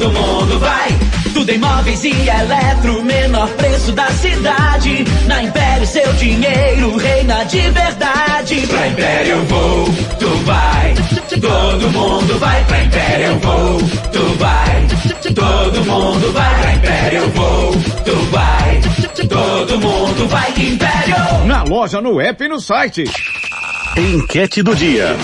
todo mundo vai. Tudo em móveis e eletro, menor preço da cidade. Na Império seu dinheiro reina de verdade. Pra Império eu vou, tu vai. Todo mundo vai pra Império eu vou, tu vai. Todo mundo vai pra Império eu vou, tu vai. Todo mundo vai Império. Na loja, no app e no site. Enquete do dia.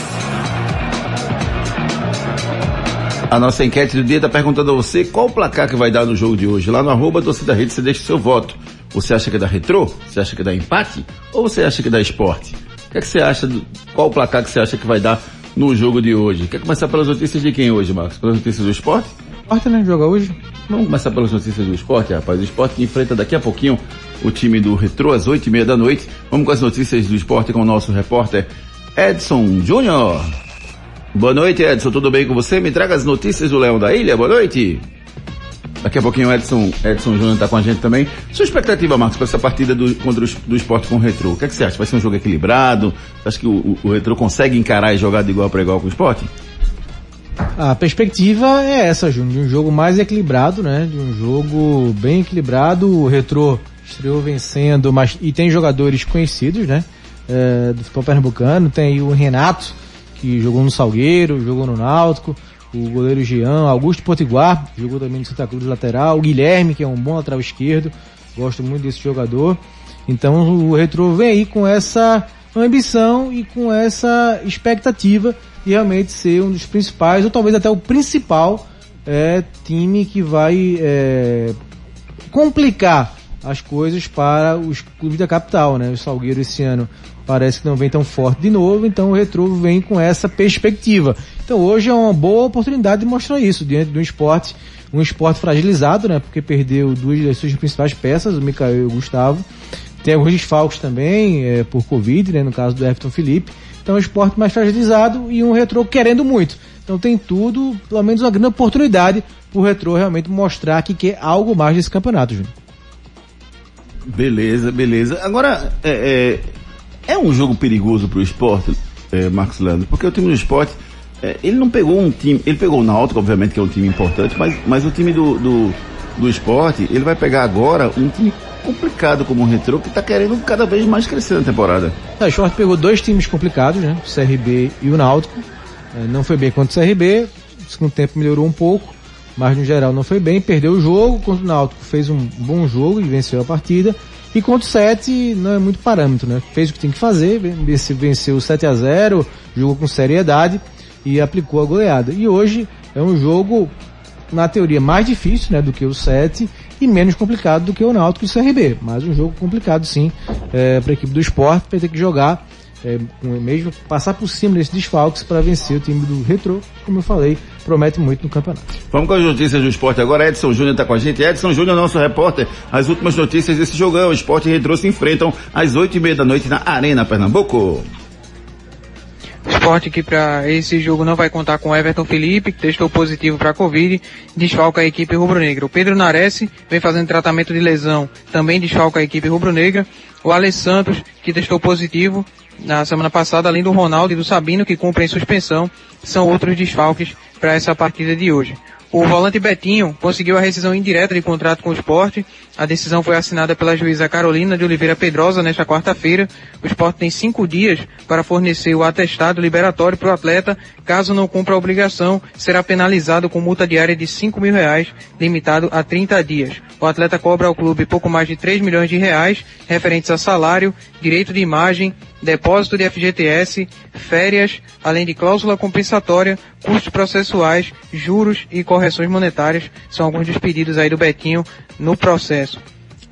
A nossa enquete do dia está perguntando a você qual o placar que vai dar no jogo de hoje. Lá no arroba torcida rede você deixa o seu voto. Você acha que é da retrô? Você acha que é da empate? Ou você acha que é da esporte? O que, é que você acha? Do, qual o placar que você acha que vai dar no jogo de hoje? Quer começar pelas notícias de quem hoje, Marcos? Pelas notícias do esporte? Esporte, né? Joga hoje. Vamos começar pelas notícias do esporte, rapaz. O esporte enfrenta daqui a pouquinho o time do Retrô às oito e meia da noite. Vamos com as notícias do esporte com o nosso repórter Edson Júnior. Boa noite, Edson. Tudo bem com você? Me traga as notícias do Leão da Ilha. Boa noite. Daqui a pouquinho o Edson, Edson Júnior está com a gente também. Sua expectativa, Marcos, para essa partida do, contra o, do esporte com o Retro? O que, é que você acha? Vai ser um jogo equilibrado? Você acha que o, o, o Retro consegue encarar e jogar de igual para igual com o esporte? A perspectiva é essa, Júnior, de um jogo mais equilibrado, né? De um jogo bem equilibrado. O Retro estreou vencendo, mas e tem jogadores conhecidos, né? É, do futebol pernambucano. Tem o Renato, que jogou no Salgueiro, jogou no Náutico, o goleiro Jean, Augusto Potiguar, jogou também no Santa Cruz lateral, o Guilherme, que é um bom lateral esquerdo, gosto muito desse jogador. Então o Retro vem aí com essa ambição e com essa expectativa de realmente ser um dos principais, ou talvez até o principal é, time que vai é, complicar as coisas para os clubes da capital, né? O Salgueiro esse ano parece que não vem tão forte de novo, então o Retro vem com essa perspectiva. Então hoje é uma boa oportunidade de mostrar isso diante de um esporte, um esporte fragilizado, né? Porque perdeu duas das suas principais peças, o Mikael e o Gustavo. Tem alguns desfalques também, é, por Covid, né? No caso do Everton Felipe. Então é um esporte mais fragilizado e um Retro querendo muito. Então tem tudo, pelo menos uma grande oportunidade para o Retro realmente mostrar que quer algo mais desse campeonato, Júnior. Beleza, beleza. Agora, é, é, é um jogo perigoso para o esporte, é, Marcos Leandro, porque o time do esporte, é, ele não pegou um time, ele pegou o Náutico, obviamente, que é um time importante, mas, mas o time do, do, do esporte, ele vai pegar agora um time complicado como o Retro, que está querendo cada vez mais crescer na temporada. É, o esporte pegou dois times complicados, né? O CRB e o Náutico. É, não foi bem contra o CRB, no segundo tempo melhorou um pouco mas no geral não foi bem, perdeu o jogo, contra o Náutico fez um bom jogo e venceu a partida, e contra o 7 não é muito parâmetro, né? Fez o que tem que fazer, venceu 7 a 0 jogou com seriedade e aplicou a goleada. E hoje é um jogo, na teoria, mais difícil né, do que o 7 e menos complicado do que o Náutico e o CRB, mas um jogo complicado sim é, para a equipe do esporte, vai ter que jogar é, mesmo passar por cima desses desfalques para vencer o time do Retro, como eu falei, promete muito no campeonato. Vamos com as notícias do esporte agora. Edson Júnior está com a gente. Edson Júnior, nosso repórter. As últimas notícias desse jogão. O esporte e Retro se enfrentam às oito e meia da noite na Arena Pernambuco. Esporte que para esse jogo não vai contar com Everton Felipe, que testou positivo para Covid, desfalca a equipe rubro-negra. O Pedro Nares vem fazendo tratamento de lesão, também desfalca a equipe rubro-negra. O Alessandro, Santos, que testou positivo, na semana passada, além do Ronaldo e do Sabino, que cumprem suspensão, são outros desfalques para essa partida de hoje. O volante Betinho conseguiu a rescisão indireta de contrato com o esporte. A decisão foi assinada pela juíza Carolina de Oliveira Pedrosa nesta quarta-feira. O esporte tem cinco dias para fornecer o atestado liberatório para o atleta. Caso não cumpra a obrigação, será penalizado com multa diária de cinco mil reais, limitado a 30 dias. O atleta cobra ao clube pouco mais de 3 milhões de reais, referentes a salário, direito de imagem, depósito de FGTS, férias, além de cláusula compensatória, custos processuais, juros e correções monetárias. São alguns dos pedidos aí do Betinho no processo.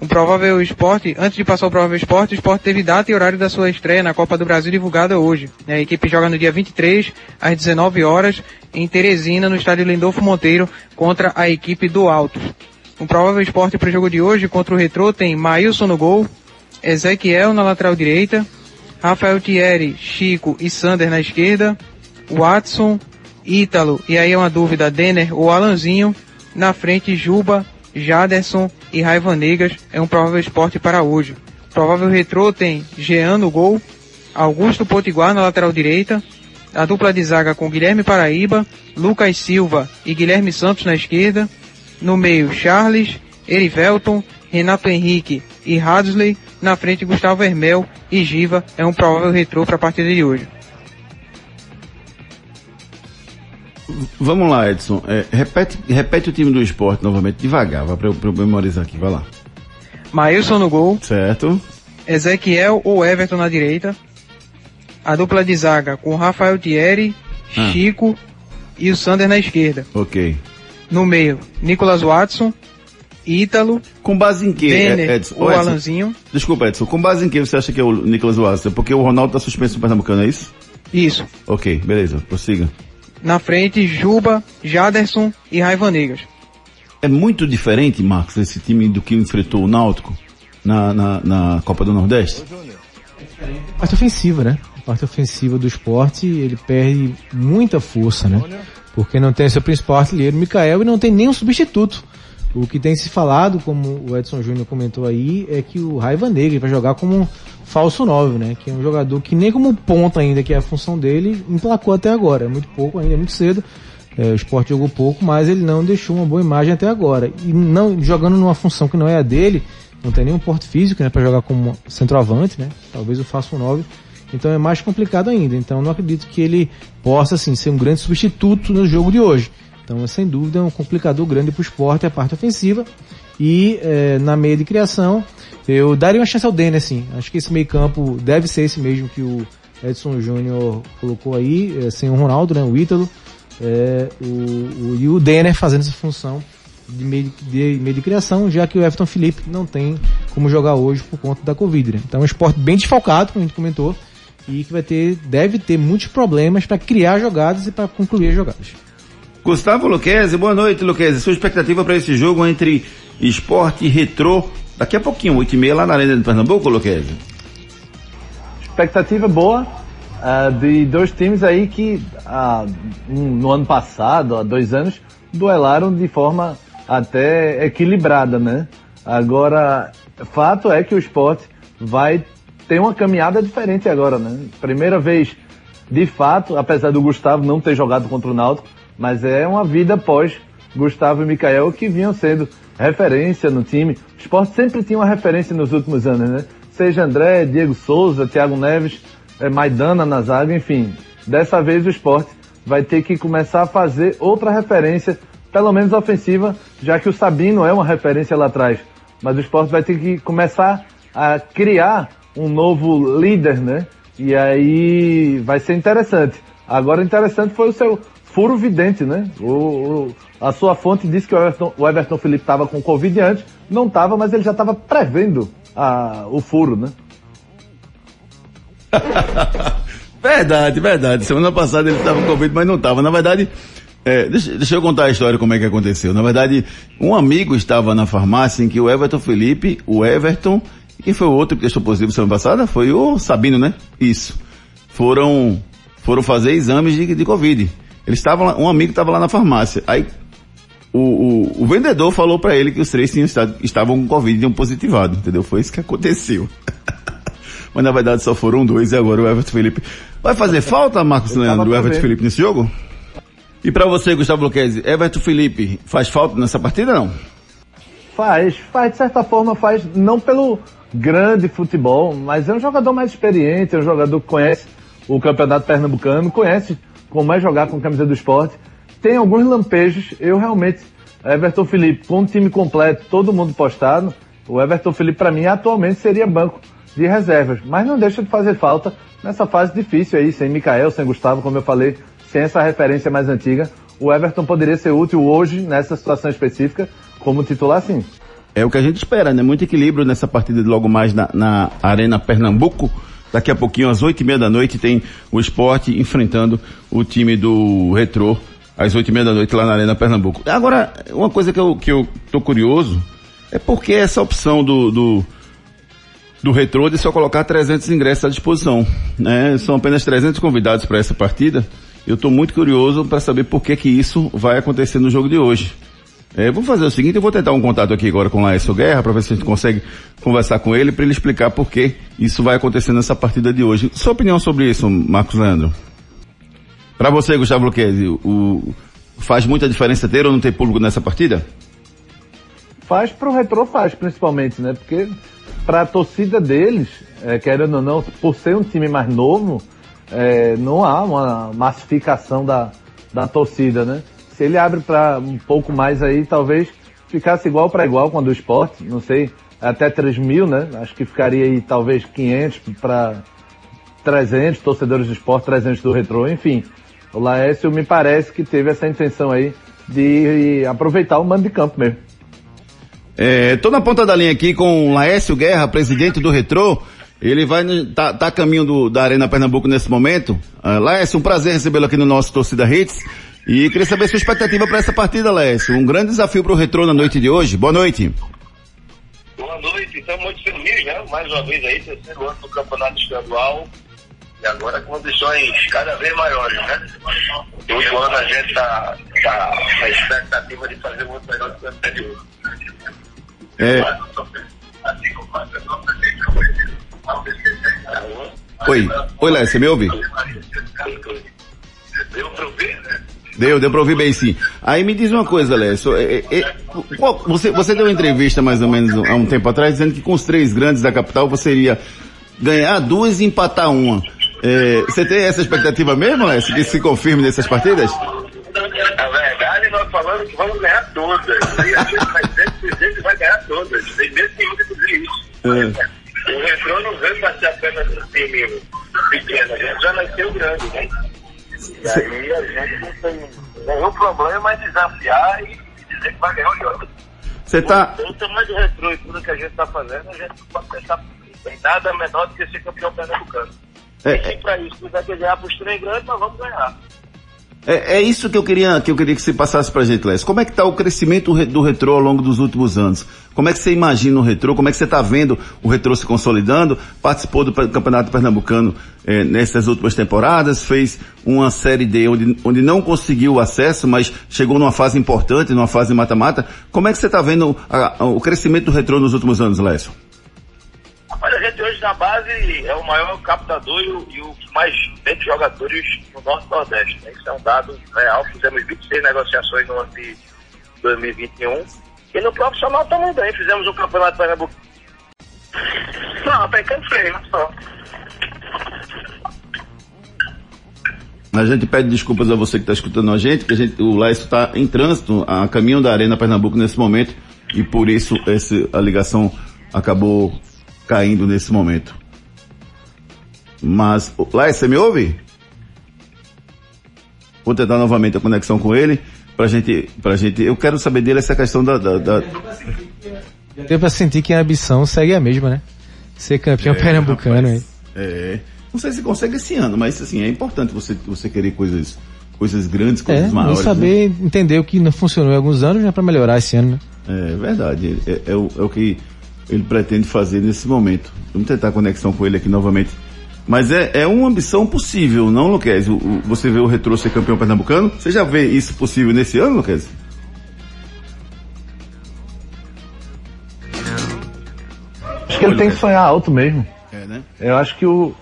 O provável esporte, antes de passar o provável esporte, o esporte teve data e horário da sua estreia na Copa do Brasil divulgada hoje. A equipe joga no dia 23, às 19 horas, em Teresina, no estádio Lindolfo Monteiro, contra a equipe do Alto. O provável esporte para o jogo de hoje contra o Retro tem Maílson no gol, Ezequiel na lateral direita, Rafael Thierry, Chico e Sander na esquerda, Watson, Ítalo, e aí é uma dúvida, Denner ou Alanzinho, na frente Juba, Jaderson e Raiva Negas, é um provável esporte para hoje. Provável retrô tem Jean no gol, Augusto Potiguar na lateral direita, a dupla de zaga com Guilherme Paraíba, Lucas Silva e Guilherme Santos na esquerda. No meio, Charles, Erivelton, Renato Henrique e Hadley. Na frente, Gustavo Vermel e Giva é um provável retrô para a partida de hoje. Vamos lá, Edson. É, repete, repete o time do esporte novamente, devagar, para eu, eu memorizar aqui, vai lá. Maílson no gol. Certo. Ezequiel ou Everton na direita. A dupla de zaga com Rafael Thierry, ah. Chico e o Sander na esquerda. Ok. No meio, Nicolas Watson, Ítalo. Com base em que, Denner, Edson? O Edson, Alanzinho. Desculpa, Edson. Com base em que você acha que é o Nicolas Watson? Porque o Ronaldo está suspenso no Pernambucano, é isso? Isso. Ok, beleza. Prossiga. Na frente, Juba, Jaderson e Raiva Negras. É muito diferente, Marcos, esse time do que enfrentou o Náutico na, na, na Copa do Nordeste? Parte ofensiva, né? A parte ofensiva do esporte, ele perde muita força, né? Porque não tem seu principal artilheiro, Mikael, e não tem nenhum substituto. O que tem se falado, como o Edson Júnior comentou aí, é que o Raiva Negra vai jogar como falso 9, né? Que é um jogador que nem como ponta ainda, que é a função dele, emplacou até agora. É muito pouco ainda, é muito cedo. É, o esporte jogou pouco, mas ele não deixou uma boa imagem até agora. E não jogando numa função que não é a dele, não tem nenhum porte físico, né, para jogar como centroavante, né? Talvez o faça um 9. Então é mais complicado ainda. Então não acredito que ele possa assim ser um grande substituto no jogo de hoje. Então, sem dúvida, é um complicador grande para o esporte, a parte ofensiva. E é, na meia de criação, eu daria uma chance ao Denner, assim. Acho que esse meio campo deve ser esse mesmo que o Edson Júnior colocou aí, é, sem o Ronaldo, né, o Ítalo, é, o, o, e o Denner fazendo essa função de meio de, meio de criação, já que o Everton Felipe não tem como jogar hoje por conta da Covid. Né? Então é um esporte bem desfalcado, como a gente comentou, e que vai ter, deve ter muitos problemas para criar jogadas e para concluir as jogadas. Gustavo Luquezzi, boa noite, Luquezzi. Sua expectativa para esse jogo entre esporte e retrô, daqui a pouquinho, 8 e meia, lá na Arena de Pernambuco, Luquezzi? Expectativa boa uh, de dois times aí que uh, no ano passado, há dois anos, duelaram de forma até equilibrada, né? Agora, fato é que o esporte vai ter uma caminhada diferente agora, né? Primeira vez, de fato, apesar do Gustavo não ter jogado contra o Náutico, mas é uma vida pós Gustavo e Mikael que vinham sendo referência no time. O esporte sempre tinha uma referência nos últimos anos, né? Seja André, Diego Souza, Thiago Neves, é, Maidana na zaga, enfim. Dessa vez o esporte vai ter que começar a fazer outra referência, pelo menos ofensiva, já que o Sabino é uma referência lá atrás. Mas o esporte vai ter que começar a criar um novo líder, né? E aí vai ser interessante. Agora interessante foi o seu furo vidente, né? O, o, a sua fonte disse que o Everton, o Everton Felipe estava com Covid antes, não estava, mas ele já estava prevendo a, o furo, né? verdade, verdade. Semana passada ele estava com Covid, mas não estava. Na verdade, é, deixa, deixa, eu contar a história como é que aconteceu. Na verdade, um amigo estava na farmácia em que o Everton Felipe, o Everton, e quem foi o outro que testou positivo semana passada? Foi o Sabino, né? Isso. Foram, foram fazer exames de, de Covid. Eles estavam um amigo estava lá na farmácia. Aí o, o, o vendedor falou para ele que os três tinham estado, estavam com Covid e tinham positivado, entendeu? Foi isso que aconteceu. Mas na verdade só foram dois e agora o Everton Felipe. Vai fazer falta, Marcos Leandro, o Everton Felipe nesse jogo? E para você, Gustavo Luquezzi, Everton Felipe faz falta nessa partida não? Faz, faz de certa forma, faz não pelo grande futebol, mas é um jogador mais experiente, é um jogador que conhece o campeonato pernambucano, conhece como é jogar com a camisa do esporte. Tem alguns lampejos, eu realmente, Everton Felipe, com o time completo, todo mundo postado, o Everton Felipe para mim atualmente seria banco de reservas, mas não deixa de fazer falta nessa fase difícil aí, sem Mikael, sem Gustavo, como eu falei, sem essa referência mais antiga. O Everton poderia ser útil hoje, nessa situação específica, como titular sim. É o que a gente espera, né? Muito equilíbrio nessa partida de logo mais na, na Arena Pernambuco. Daqui a pouquinho, às oito e meia da noite, tem o esporte enfrentando o time do Retrô, às oito e meia da noite, lá na Arena Pernambuco. Agora, uma coisa que eu, que eu tô curioso é porque essa opção do, do, do Retrô de só colocar 300 ingressos à disposição. Né? São apenas 300 convidados para essa partida. Eu estou muito curioso para saber por que que isso vai acontecer no jogo de hoje. É, vamos fazer o seguinte, eu vou tentar um contato aqui agora com o Laércio Guerra para ver se a gente consegue conversar com ele para ele explicar por que isso vai acontecer nessa partida de hoje. Sua opinião sobre isso, Marcos Leandro? Para você, Gustavo Luquezzi, o, faz muita diferença ter ou não ter público nessa partida? Faz pro retrô, faz principalmente, né? Porque para a torcida deles, é, querendo ou não, por ser um time mais novo, é, não há uma massificação da, da torcida, né? Se ele abre para um pouco mais aí, talvez ficasse igual para igual quando o esporte, não sei, até 3 mil, né? Acho que ficaria aí talvez 500 para 300 torcedores do esporte, 300 do retrô, enfim. O Laércio me parece que teve essa intenção aí de aproveitar o mando de campo mesmo. É, tô na ponta da linha aqui com o Laércio Guerra, presidente do Retrô. Ele vai tá, tá a caminho do, da Arena Pernambuco nesse momento. Uh, Laércio, um prazer recebê-lo aqui no nosso Torcida Hits. E queria saber sua expectativa para essa partida, Laércio. Um grande desafio para o Retrô na noite de hoje. Boa noite. Boa noite, estamos muito felizes, né? Mais uma vez aí, terceiro ano do Campeonato Estadual. E agora com condições cada vez maiores, né? Outro ano a gente está tá, tá, expectativa de fazer muito melhor do que o anterior. É. Oi, oi Léo, você me ouve? Deu para ouvir, né? Deu, deu pra ouvir bem sim. Aí me diz uma coisa, Lécio, é, é, é você, você deu uma entrevista mais ou menos há um tempo atrás dizendo que com os três grandes da capital você iria ganhar duas e empatar uma. É, você tem essa expectativa mesmo, Lécio, que se confirme nessas partidas? Na verdade, nós falamos que vamos ganhar todas. E a gente vai sempre vai ganhar todas. Tem medo nenhum de dizer isso. O retrô não veio para ser apenas um time pequeno, a gente já nasceu grande, né? E aí a gente não tem nenhum problema em desafiar e dizer que vai ganhar o jogo. Você tá. O tamanho do retrô e tudo que a gente está fazendo, a gente não pode pensar em nada menor do que ser campeão pernambucano. É, e se para isso quiser ganhar para os três grandes, nós vamos ganhar. É, é, isso que eu queria que eu queria que você passasse para a gente, Les. Como é que está o crescimento do retrô ao longo dos últimos anos? Como é que você imagina o retrô? Como é que você está vendo o retrô se consolidando? Participou do Campeonato Pernambucano é, nessas últimas temporadas, fez uma série D onde, onde não conseguiu o acesso, mas chegou numa fase importante, numa fase mata-mata. Como é que você está vendo a, a, o crescimento do retrô nos últimos anos, Lécio? Na base é o maior captador e o, e o mais tem jogadores no Norte Nordeste. Né? Isso é um dado real. Fizemos 26 negociações no ano de 2021. E no profissional também bem. Fizemos um campeonato Pernambuco. Não, até cansei, só. A gente pede desculpas a você que está escutando a gente, que a gente, o Laício está em trânsito a caminho da Arena Pernambuco nesse momento e por isso esse, a ligação acabou caindo nesse momento. Mas, lá você me ouve? Vou tentar novamente a conexão com ele, pra gente, pra gente, eu quero saber dele essa questão da, da, da... Deu pra sentir que a ambição segue a mesma, né? Ser campeão é, pernambucano, rapaz, É. Não sei se consegue esse ano, mas assim, é importante você, você querer coisas, coisas grandes, coisas é, maiores. E saber né? entender o que não funcionou em alguns anos, já para melhorar esse ano, né? É verdade. É, é, o, é o que ele pretende fazer nesse momento. Vamos tentar a conexão com ele aqui novamente. Mas é, é uma ambição possível, não, Luquez? Você vê o Retro ser campeão pernambucano? Você já vê isso possível nesse ano, Luquez? Acho que ele tem que sonhar alto mesmo. É, né? Eu acho que o,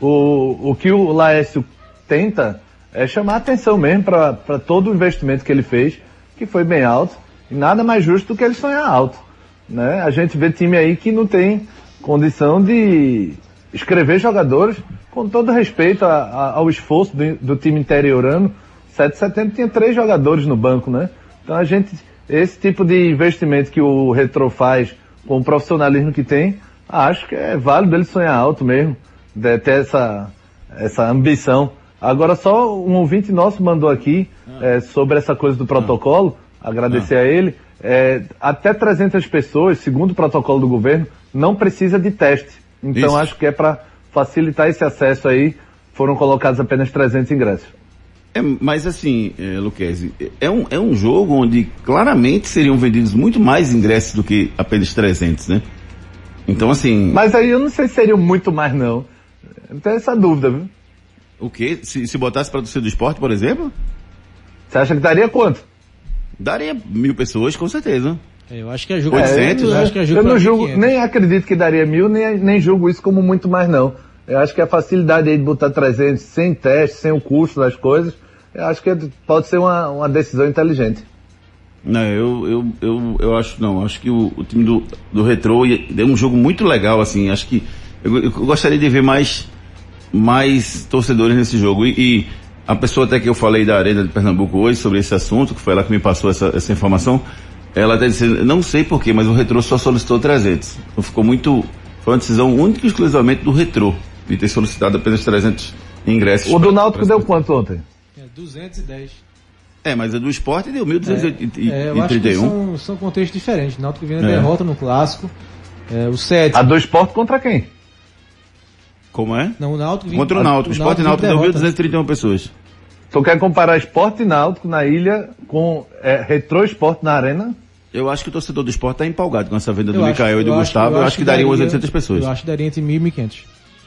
o, o que o Laércio tenta é chamar atenção mesmo para todo o investimento que ele fez, que foi bem alto, e nada mais justo do que ele sonhar alto. Né? A gente vê time aí que não tem condição de escrever jogadores, com todo respeito a, a, ao esforço do, do, time interiorano. 7 de setembro tinha três jogadores no banco, né? Então a gente, esse tipo de investimento que o Retro faz com o profissionalismo que tem, acho que é válido ele sonhar alto mesmo, de ter essa, essa ambição. Agora só um ouvinte nosso mandou aqui ah. é, sobre essa coisa do protocolo, agradecer ah. a ele. É, até 300 pessoas, segundo o protocolo do governo, não precisa de teste. Então Isso. acho que é para facilitar esse acesso aí, foram colocados apenas 300 ingressos. É, mas assim, é, Luquezzi, é um, é um jogo onde claramente seriam vendidos muito mais ingressos do que apenas 300, né? Então assim... Mas aí eu não sei se seriam muito mais não. Não tenho essa dúvida, viu? O quê? Se, se botasse para torcida do esporte, por exemplo? Você acha que daria quanto? Daria mil pessoas, com certeza. É, eu acho que é jogo 800, é, eu, acho que é jogo eu não julgo, nem acredito que daria mil, nem, nem julgo isso como muito mais não. Eu acho que a facilidade aí de botar 300 sem teste, sem o custo das coisas, eu acho que pode ser uma, uma decisão inteligente. Não, eu, eu, eu, eu acho não. Acho que o, o time do, do Retro deu um jogo muito legal, assim. Acho que eu, eu gostaria de ver mais, mais torcedores nesse jogo. E, e, a pessoa até que eu falei da Arena de Pernambuco hoje sobre esse assunto, que foi ela que me passou essa, essa informação, ela até disse, não sei porquê, mas o Retro só solicitou 300. Então ficou muito, foi uma decisão única e exclusivamente do Retro de ter solicitado apenas 300 ingressos. O do Náutico deu quanto ontem? É, 210. É, mas a do esporte deu 1.231. É, eu acho que são, são contextos diferentes. Náutico vem a É. derrota no clássico. É, o 7. A do esporte contra quem? Como é? Não, o Náutico Contra o Náutico. O esporte Náutico deu derrota. 1.231 pessoas. Tu quer comparar esporte náutico na ilha com é, retrô esporte na arena? Eu acho que o torcedor do esporte está empolgado com essa venda do Eu acho- Micael e do eu acho- Gustavo. Eu acho, que daria umas 800 pessoas. Eu acho que daria entre 1.000 e 1.500.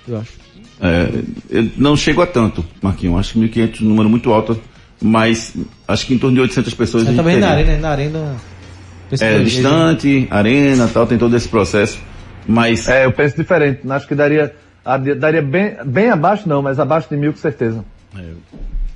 Eu acho. É, eu não chego a tanto, Marquinhos. Acho que 1.500 é um número muito alto, mas acho que em torno de 800 pessoas a Mas gente também na arena, na arena. É distante, arena tal, tem todo esse processo. Mas É, eu penso diferente. Acho que daria, daria bem, bem abaixo não, mas abaixo de mil com certeza.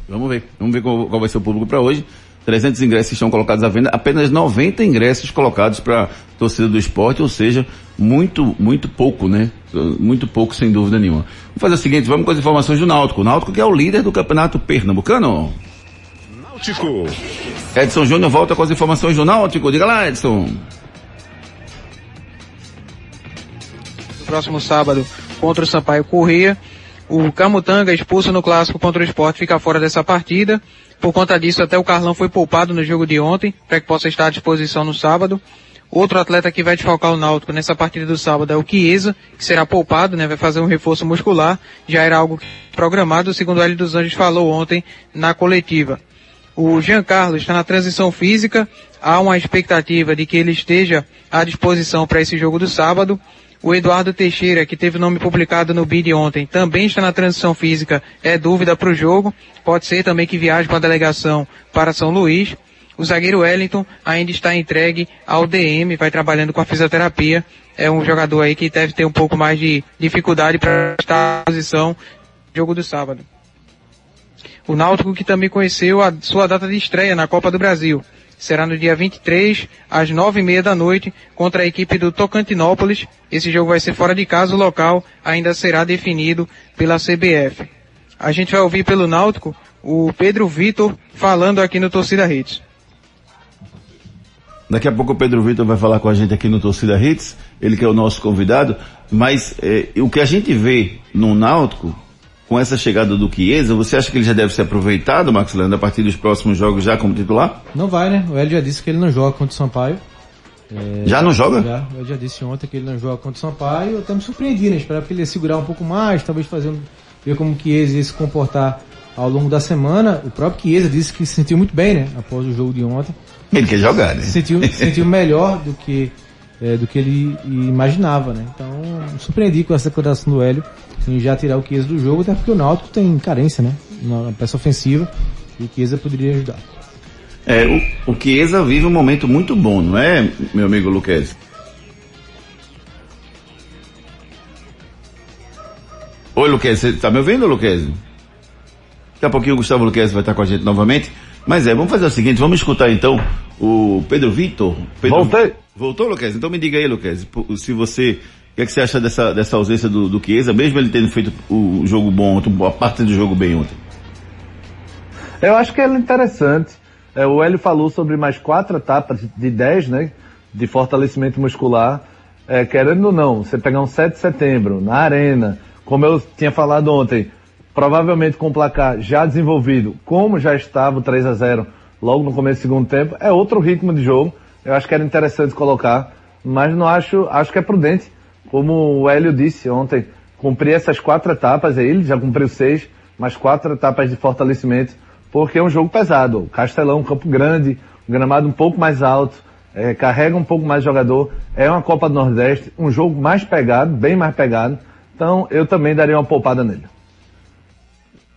vamos ver. Vamos ver qual, qual vai ser o público para hoje. 300 ingressos estão colocados à venda, apenas 90 ingressos colocados para torcida do esporte, ou seja, muito, muito pouco, né? Muito pouco, sem dúvida nenhuma. Vamos fazer o seguinte, vamos com as informações do Náutico. O Náutico que é o líder do campeonato pernambucano. Náutico. Edson Júnior volta com as informações do Náutico. Diga lá, Edson. no próximo sábado contra o Sampaio Corrêa. O Camutanga, expulso no clássico contra o esporte, fica fora dessa partida. Por conta disso, até o Carlão foi poupado no jogo de ontem, para que possa estar à disposição no sábado. Outro atleta que vai desfalcar o Náutico nessa partida do sábado é o Chiesa, que será poupado, né? Vai fazer um reforço muscular. Já era algo programado, segundo o Hélio dos Anjos falou ontem na coletiva. O Jean Carlos está na transição física. Há uma expectativa de que ele esteja à disposição para esse jogo do sábado. O Eduardo Teixeira, que teve o nome publicado no BID ontem, também está na transição física. É dúvida para o jogo. Pode ser também que viaje com a delegação para São Luís. O zagueiro Wellington ainda está entregue ao DM, vai trabalhando com a fisioterapia. É um jogador aí que deve ter um pouco mais de dificuldade para estar à posição no jogo do sábado. O Náutico que também conheceu a sua data de estreia na Copa do Brasil. Será no dia 23, às nove e meia da noite, contra a equipe do Tocantinópolis. Esse jogo vai ser fora de casa, o local ainda será definido pela CBF. A gente vai ouvir pelo Náutico o Pedro Vitor falando aqui no Torcida Hits. Daqui a pouco o Pedro Vitor vai falar com a gente aqui no Torcida Hits, ele que é o nosso convidado, mas eh, o que a gente vê no Náutico, com essa chegada do Chiesa, você acha que ele já deve ser aproveitado, Max Leandro, a partir dos próximos jogos já como titular? Não vai, né? O Hélio já disse que ele não joga contra o Sampaio. Já não joga? Já, eu já disse ontem que ele não joga contra o Sampaio. Eu até me surpreendi, né? Esperava que ele ia segurar um pouco mais, talvez fazer um, ver como o Chiesa ia se comportar ao longo da semana. O próprio Chiesa disse que se sentiu muito bem, né? Após o jogo de ontem. Ele quer jogar, né? Se sentiu, se sentiu melhor do que, é, do que ele imaginava, né? Então, me surpreendi com essa declaração do Hélio em já tirar o Chiesa do jogo, até porque o Náutico tem carência, né? Na peça ofensiva e o Chiesa poderia ajudar. É, o, o Chiesa vive um momento muito bom, não é, meu amigo Luquez? Oi, Luquez, você tá me ouvindo, Luquez? Daqui a pouquinho o Gustavo Luquez vai estar com a gente novamente. Mas é, vamos fazer o seguinte, vamos escutar então o Pedro Vitor. Pedro... Voltei. Voltou, Luquez? Então me diga aí, Luquez, se você... O que, é que você acha dessa, dessa ausência do, do Chiesa, mesmo ele tendo feito o jogo bom ontem, a parte do jogo bem ontem? Eu acho que é interessante. É, o Hélio falou sobre mais quatro etapas de 10, né? De fortalecimento muscular. É, querendo ou não, você pegar um 7 de setembro na arena, como eu tinha falado ontem, provavelmente com o placar já desenvolvido, como já estava o 3 a 0 logo no começo do segundo tempo, é outro ritmo de jogo. Eu acho que era interessante colocar, mas não acho, acho que é prudente. Como o Hélio disse ontem, cumprir essas quatro etapas, ele já cumpriu seis, mas quatro etapas de fortalecimento, porque é um jogo pesado. Castelão, campo grande, um gramado um pouco mais alto, é, carrega um pouco mais jogador, é uma Copa do Nordeste, um jogo mais pegado, bem mais pegado. Então eu também daria uma poupada nele.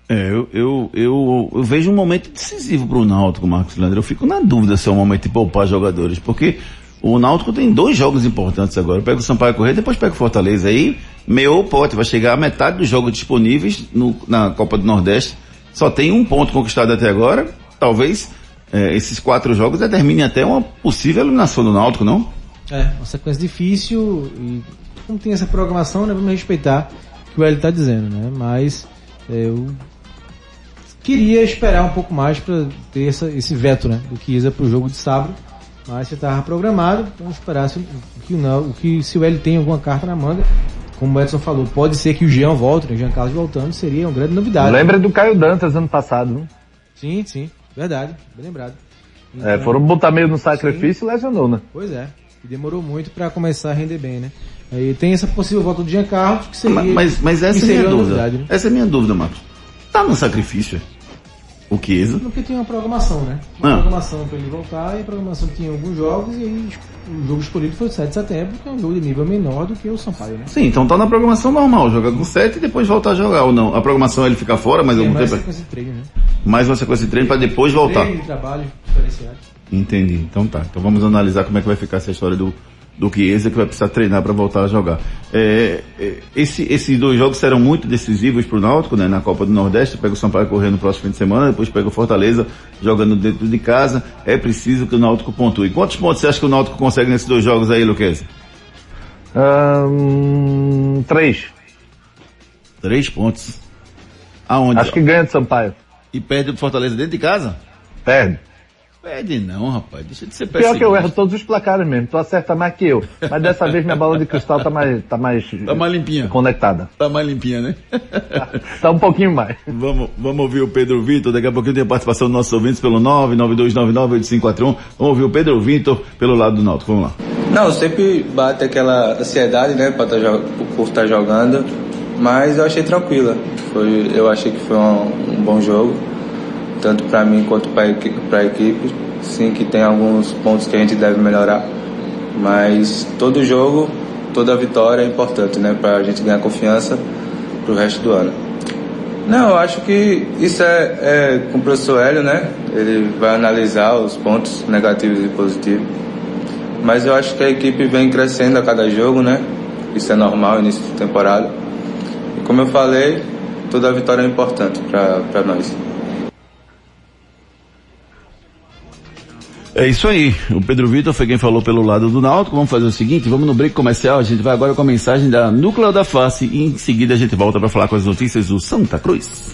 É, eu, eu, eu, eu vejo um momento decisivo para o Náutico, Marcos Leandro. Eu fico na dúvida se é o momento de poupar jogadores, porque O Náutico tem dois jogos importantes agora. Pega o Sampaio Correia, depois pega o Fortaleza. Aí, o pote, vai chegar a metade dos jogos disponíveis no, na Copa do Nordeste. Só tem um ponto conquistado até agora. Talvez é, esses quatro jogos determinem até uma possível eliminação do Náutico, não? É, uma sequência difícil e como tem essa programação, né, vamos respeitar o que o Hélio está dizendo, né? Mas é, eu queria esperar um pouco mais para ter essa, esse veto, né, do Kiesa para o jogo de sábado. Mas se estava programado, vamos esperar se, o que não, o que se o Hélio tem alguma carta na manga. Como o Edson falou, pode ser que o Jean volte, né? o Jean Carlos voltando, seria uma grande novidade. Lembra do Caio Dantas ano passado, né? Sim, sim, verdade, bem lembrado. Então, é, foram botar meio no sacrifício sim. e lesionou, né? Pois é. E demorou muito para começar a render bem, né? Aí tem essa possível volta do Jean Carlos, que seria. Mas, mas essa é a minha dúvida. Novidade, né? Essa é a minha dúvida, Marcos. Tá no sacrifício? O Chiesa? Porque tinha uma programação, né? Uma ah. programação para ele voltar e a programação tinha alguns jogos e aí o jogo escolhido foi o 7 de setembro, que é um jogo de nível menor do que o Sampaio, né? Sim, então tá na programação normal, jogar com 7 e depois voltar a jogar, ou não? A programação ele fica fora, mas Sim, algum mais tempo. Mais uma sequência de treino, né? Mais uma sequência de treino para depois voltar. Treino de trabalho diferenciado. Entendi. Então tá. Então vamos analisar como é que vai ficar essa história do, do Chiesa, que vai precisar treinar para voltar a jogar. É, é, esse, esses dois jogos serão muito decisivos para o Náutico, né? Na Copa do Nordeste, pega o Sampaio correndo no próximo fim de semana, depois pega o Fortaleza jogando dentro de casa. É preciso que o Náutico pontue. Quantos pontos você acha que o Náutico consegue nesses dois jogos aí, Luquez? Um, três. Três pontos. Aonde? Acho que ganha de Sampaio. E perde o Fortaleza dentro de casa? Perde. Pede não, rapaz. Deixa de ser pessimista. Pior que eu erro todos os placares mesmo. Tu acerta mais que eu. Mas dessa vez minha bola de cristal tá mais, tá mais, tá mais limpinha. Conectada. Tá mais limpinha, né? Tá, tá um pouquinho mais. Vamos, vamos ouvir o Pedro Vitor. Daqui a pouquinho tem a participação dos nossos ouvintes pelo 992998541. Vamos ouvir o Pedro Vitor pelo lado do Náutico. Vamos lá. Não, sempre bate aquela ansiedade, né, pra tá, por estar tá jogando. Mas eu achei tranquila. Foi, eu achei que foi um, um bom jogo tanto para mim quanto para a equipe. Sim, que tem alguns pontos que a gente deve melhorar, mas todo jogo, toda vitória é importante, né, para a gente ganhar confiança para o resto do ano. Não, eu acho que isso é, é com o professor Hélio, né? Ele vai analisar os pontos negativos e positivos. Mas eu acho que a equipe vem crescendo a cada jogo, né? Isso é normal, início de temporada. E como eu falei, toda vitória é importante para nós. É isso aí. O Pedro Vitor foi quem falou pelo lado do Náutico. Vamos fazer o seguinte, vamos no break comercial. A gente vai agora com a mensagem da Núcleo da Face e em seguida a gente volta para falar com as notícias do Santa Cruz.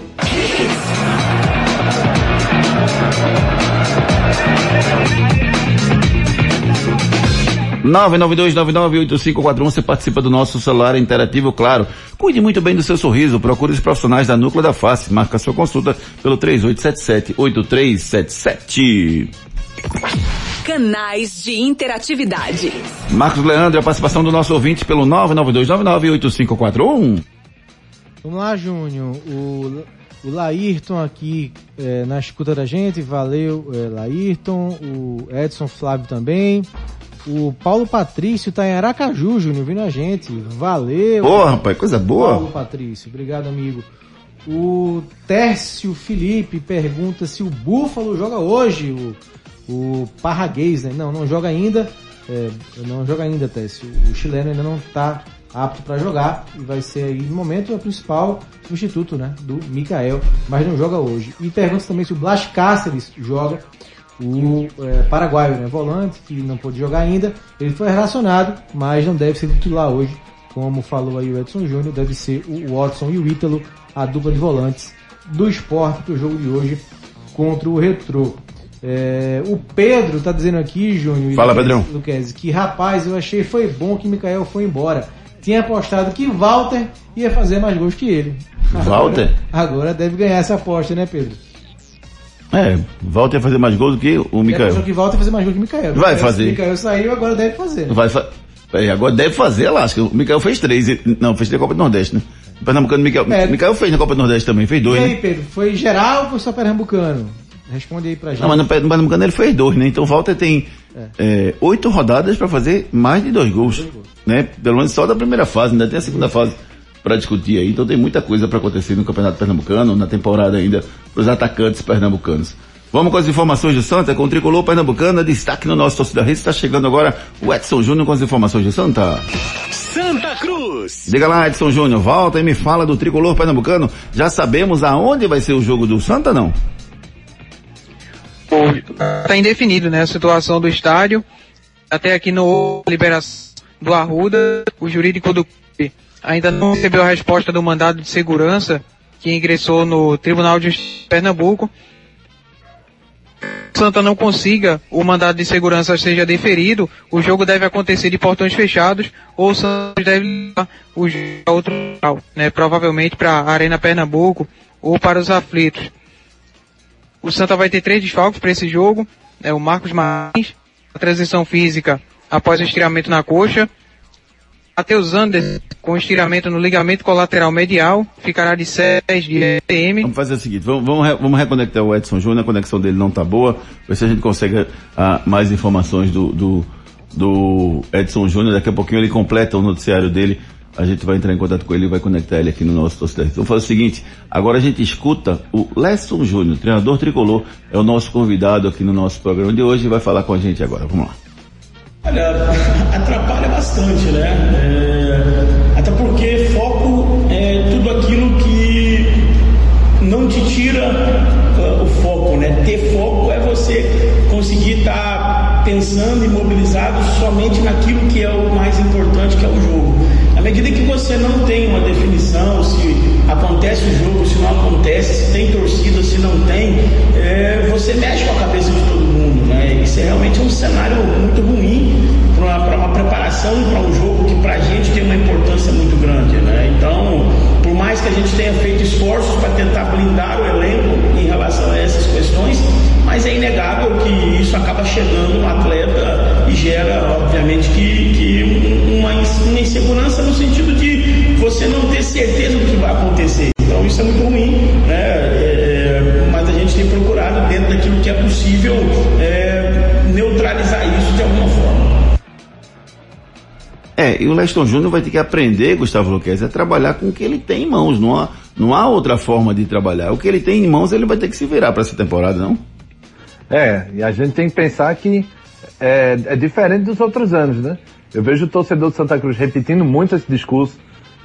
992998541, você participa do nosso celular interativo, claro. Cuide muito bem do seu sorriso, procure os profissionais da Núcleo da Face, marca sua consulta pelo 3877-8377. Canais de interatividade. Marcos Leandro, a participação do nosso ouvinte pelo 992998541. Vamos lá, Júnior. O, o Laírton aqui é, na escuta da gente, valeu, é, Laírton. O Edson Flávio também. O Paulo Patrício tá em Aracaju, Júnior, vindo a gente. Valeu. Boa, rapaz, coisa boa. Paulo Patrício, obrigado, amigo. O Tércio Felipe pergunta se o Búfalo joga hoje. O, o Parraguês, né? Não, não joga ainda. É, não joga ainda, Tércio. O chileno ainda não tá apto para jogar e vai ser aí no momento o principal substituto, né, do Mikael, mas não joga hoje. E pergunta também se o Blas Cáceres joga o é, paraguaio, né, volante, que não pôde jogar ainda. Ele foi relacionado, mas não deve ser titular hoje. Como falou aí o Edson Júnior, deve ser o Watson e o Ítalo, a dupla de volantes do esporte para o jogo de hoje contra o Retrô. É, o Pedro tá dizendo aqui, Júnior, Fala, Pedrão. Luquez, que rapaz, eu achei foi bom que Mikael foi embora. tinha apostado que Walter ia fazer mais gols que ele. Walter? Agora, agora deve ganhar essa aposta, né, Pedro? É, Walter ia fazer mais gols do que o Mikael. achou que Walter ia fazer mais gols que Mikael. Vai Mikael- fazer. Mikael saiu, agora deve fazer. né? Vai fa... é, agora deve fazer, lasca. O Mikael fez três. e- Não, fez três Copa do Nordeste, né? O Pernambucano, Mikael, É. Mikael fez na Copa do Nordeste também, fez E dois, aí, né? Pedro, foi geral ou foi só pernambucano? Responde aí pra gente. Não, mas no Pe- no Pernambucano ele fez dois, né? Então o Walter tem é, oito rodadas para fazer mais de dois gols, né? Pelo menos só da primeira fase, ainda tem a segunda fase para discutir aí. Então tem muita coisa para acontecer no Campeonato Pernambucano, na temporada ainda, para os atacantes pernambucanos. Vamos com as informações do Santa, com o Tricolor Pernambucano, destaque no nosso torcida rede, está chegando agora o Edson Júnior com as informações do Santa. Santa Cruz. Diga lá, Edson Júnior, volta e me fala do Tricolor Pernambucano. Já sabemos aonde vai ser o jogo do Santa, não? Está indefinido, né? A situação do estádio. Até aqui no liberação do Arruda, o jurídico do clube ainda não recebeu a resposta do mandado de segurança que ingressou no Tribunal de Pernambuco. Santa não consiga o mandado de segurança seja deferido, o jogo deve acontecer de portões fechados ou o Santos deve levar o jogo a outro local, né? Provavelmente para a Arena Pernambuco ou para os aflitos. O Santa vai ter três desfalques para esse jogo. É o Marcos Martins, a transição física após o estiramento na coxa. Matheus Anderson, com estiramento no ligamento colateral medial, ficará de 10 de PM. Vamos fazer o seguinte, vamos, vamos, re- vamos reconectar o Edson Júnior, a conexão dele não tá boa, ver se a gente consegue ah, mais informações do, do, do Edson Júnior, daqui a pouquinho ele completa o noticiário dele, a gente vai entrar em contato com ele e vai conectar ele aqui no nosso torcedor. Então fazer o seguinte, agora a gente escuta o Lesson Júnior, treinador tricolor, é o nosso convidado aqui no nosso programa de hoje e vai falar com a gente agora, vamos lá. Olha, atrapalha bastante, né? É, até porque foco é tudo aquilo que não te tira ah, o foco, né? Ter foco é você conseguir estar pensando e mobilizado somente naquilo que é o mais importante, que é o jogo. À medida que você não tem uma definição, se acontece o jogo, se não acontece, se tem torcida, se não tem, é, você mexe com a cabeça de todo né? Isso é realmente um cenário muito ruim para uma preparação para um jogo que para a gente tem uma importância muito grande, né? Então, por mais que a gente tenha feito esforços para tentar blindar o elenco em relação a essas questões, mas é inegável que isso acaba chegando no atleta e gera, obviamente, que, que um- uma, uma insegurança no sentido de você não ter certeza do que vai acontecer. Então, isso é muito ruim, né? É, e o Leston Júnior vai ter que aprender, Gustavo Luquez, a trabalhar com o que ele tem em mãos. Não há, não há outra forma de trabalhar. O que ele tem em mãos, ele vai ter que se virar para essa temporada, não? É, e a gente tem que pensar que é, é diferente dos outros anos, né? Eu vejo o torcedor do Santa Cruz repetindo muito esse discurso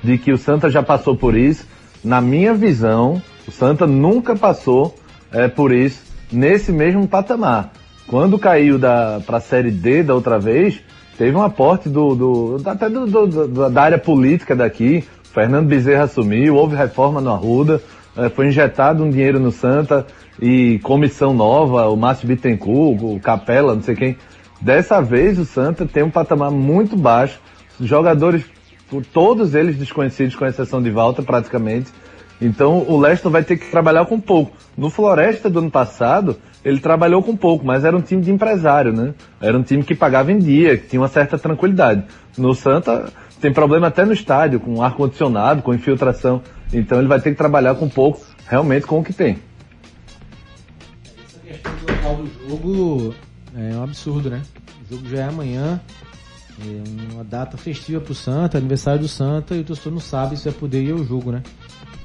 de que o Santa já passou por isso. Na minha visão, o Santa nunca passou é, por isso nesse mesmo patamar. Quando caiu para a Série D da outra vez, teve um aporte do, do, até do, do- da área política daqui. Fernando Bezerra assumiu, houve reforma no Arruda, eh, foi injetado um dinheiro no Santa e comissão nova, o Márcio Bittencourt, o Capela, não sei quem. Dessa vez o Santa tem um patamar muito baixo, jogadores, todos eles desconhecidos, com exceção de Walter praticamente. Então o Leston vai ter que trabalhar com pouco. No Floresta do ano passado, ele trabalhou com pouco, mas era um time de empresário, né? Era um time que pagava em dia, que tinha uma certa tranquilidade. No Santa tem problema até no estádio, com ar-condicionado, com infiltração. Então ele vai ter que trabalhar com pouco, realmente com o que tem. O local do jogo é um absurdo, né? O jogo já é amanhã, é uma data festiva pro Santa, aniversário do Santa, e o torcedor não sabe se vai poder ir ao jogo, né?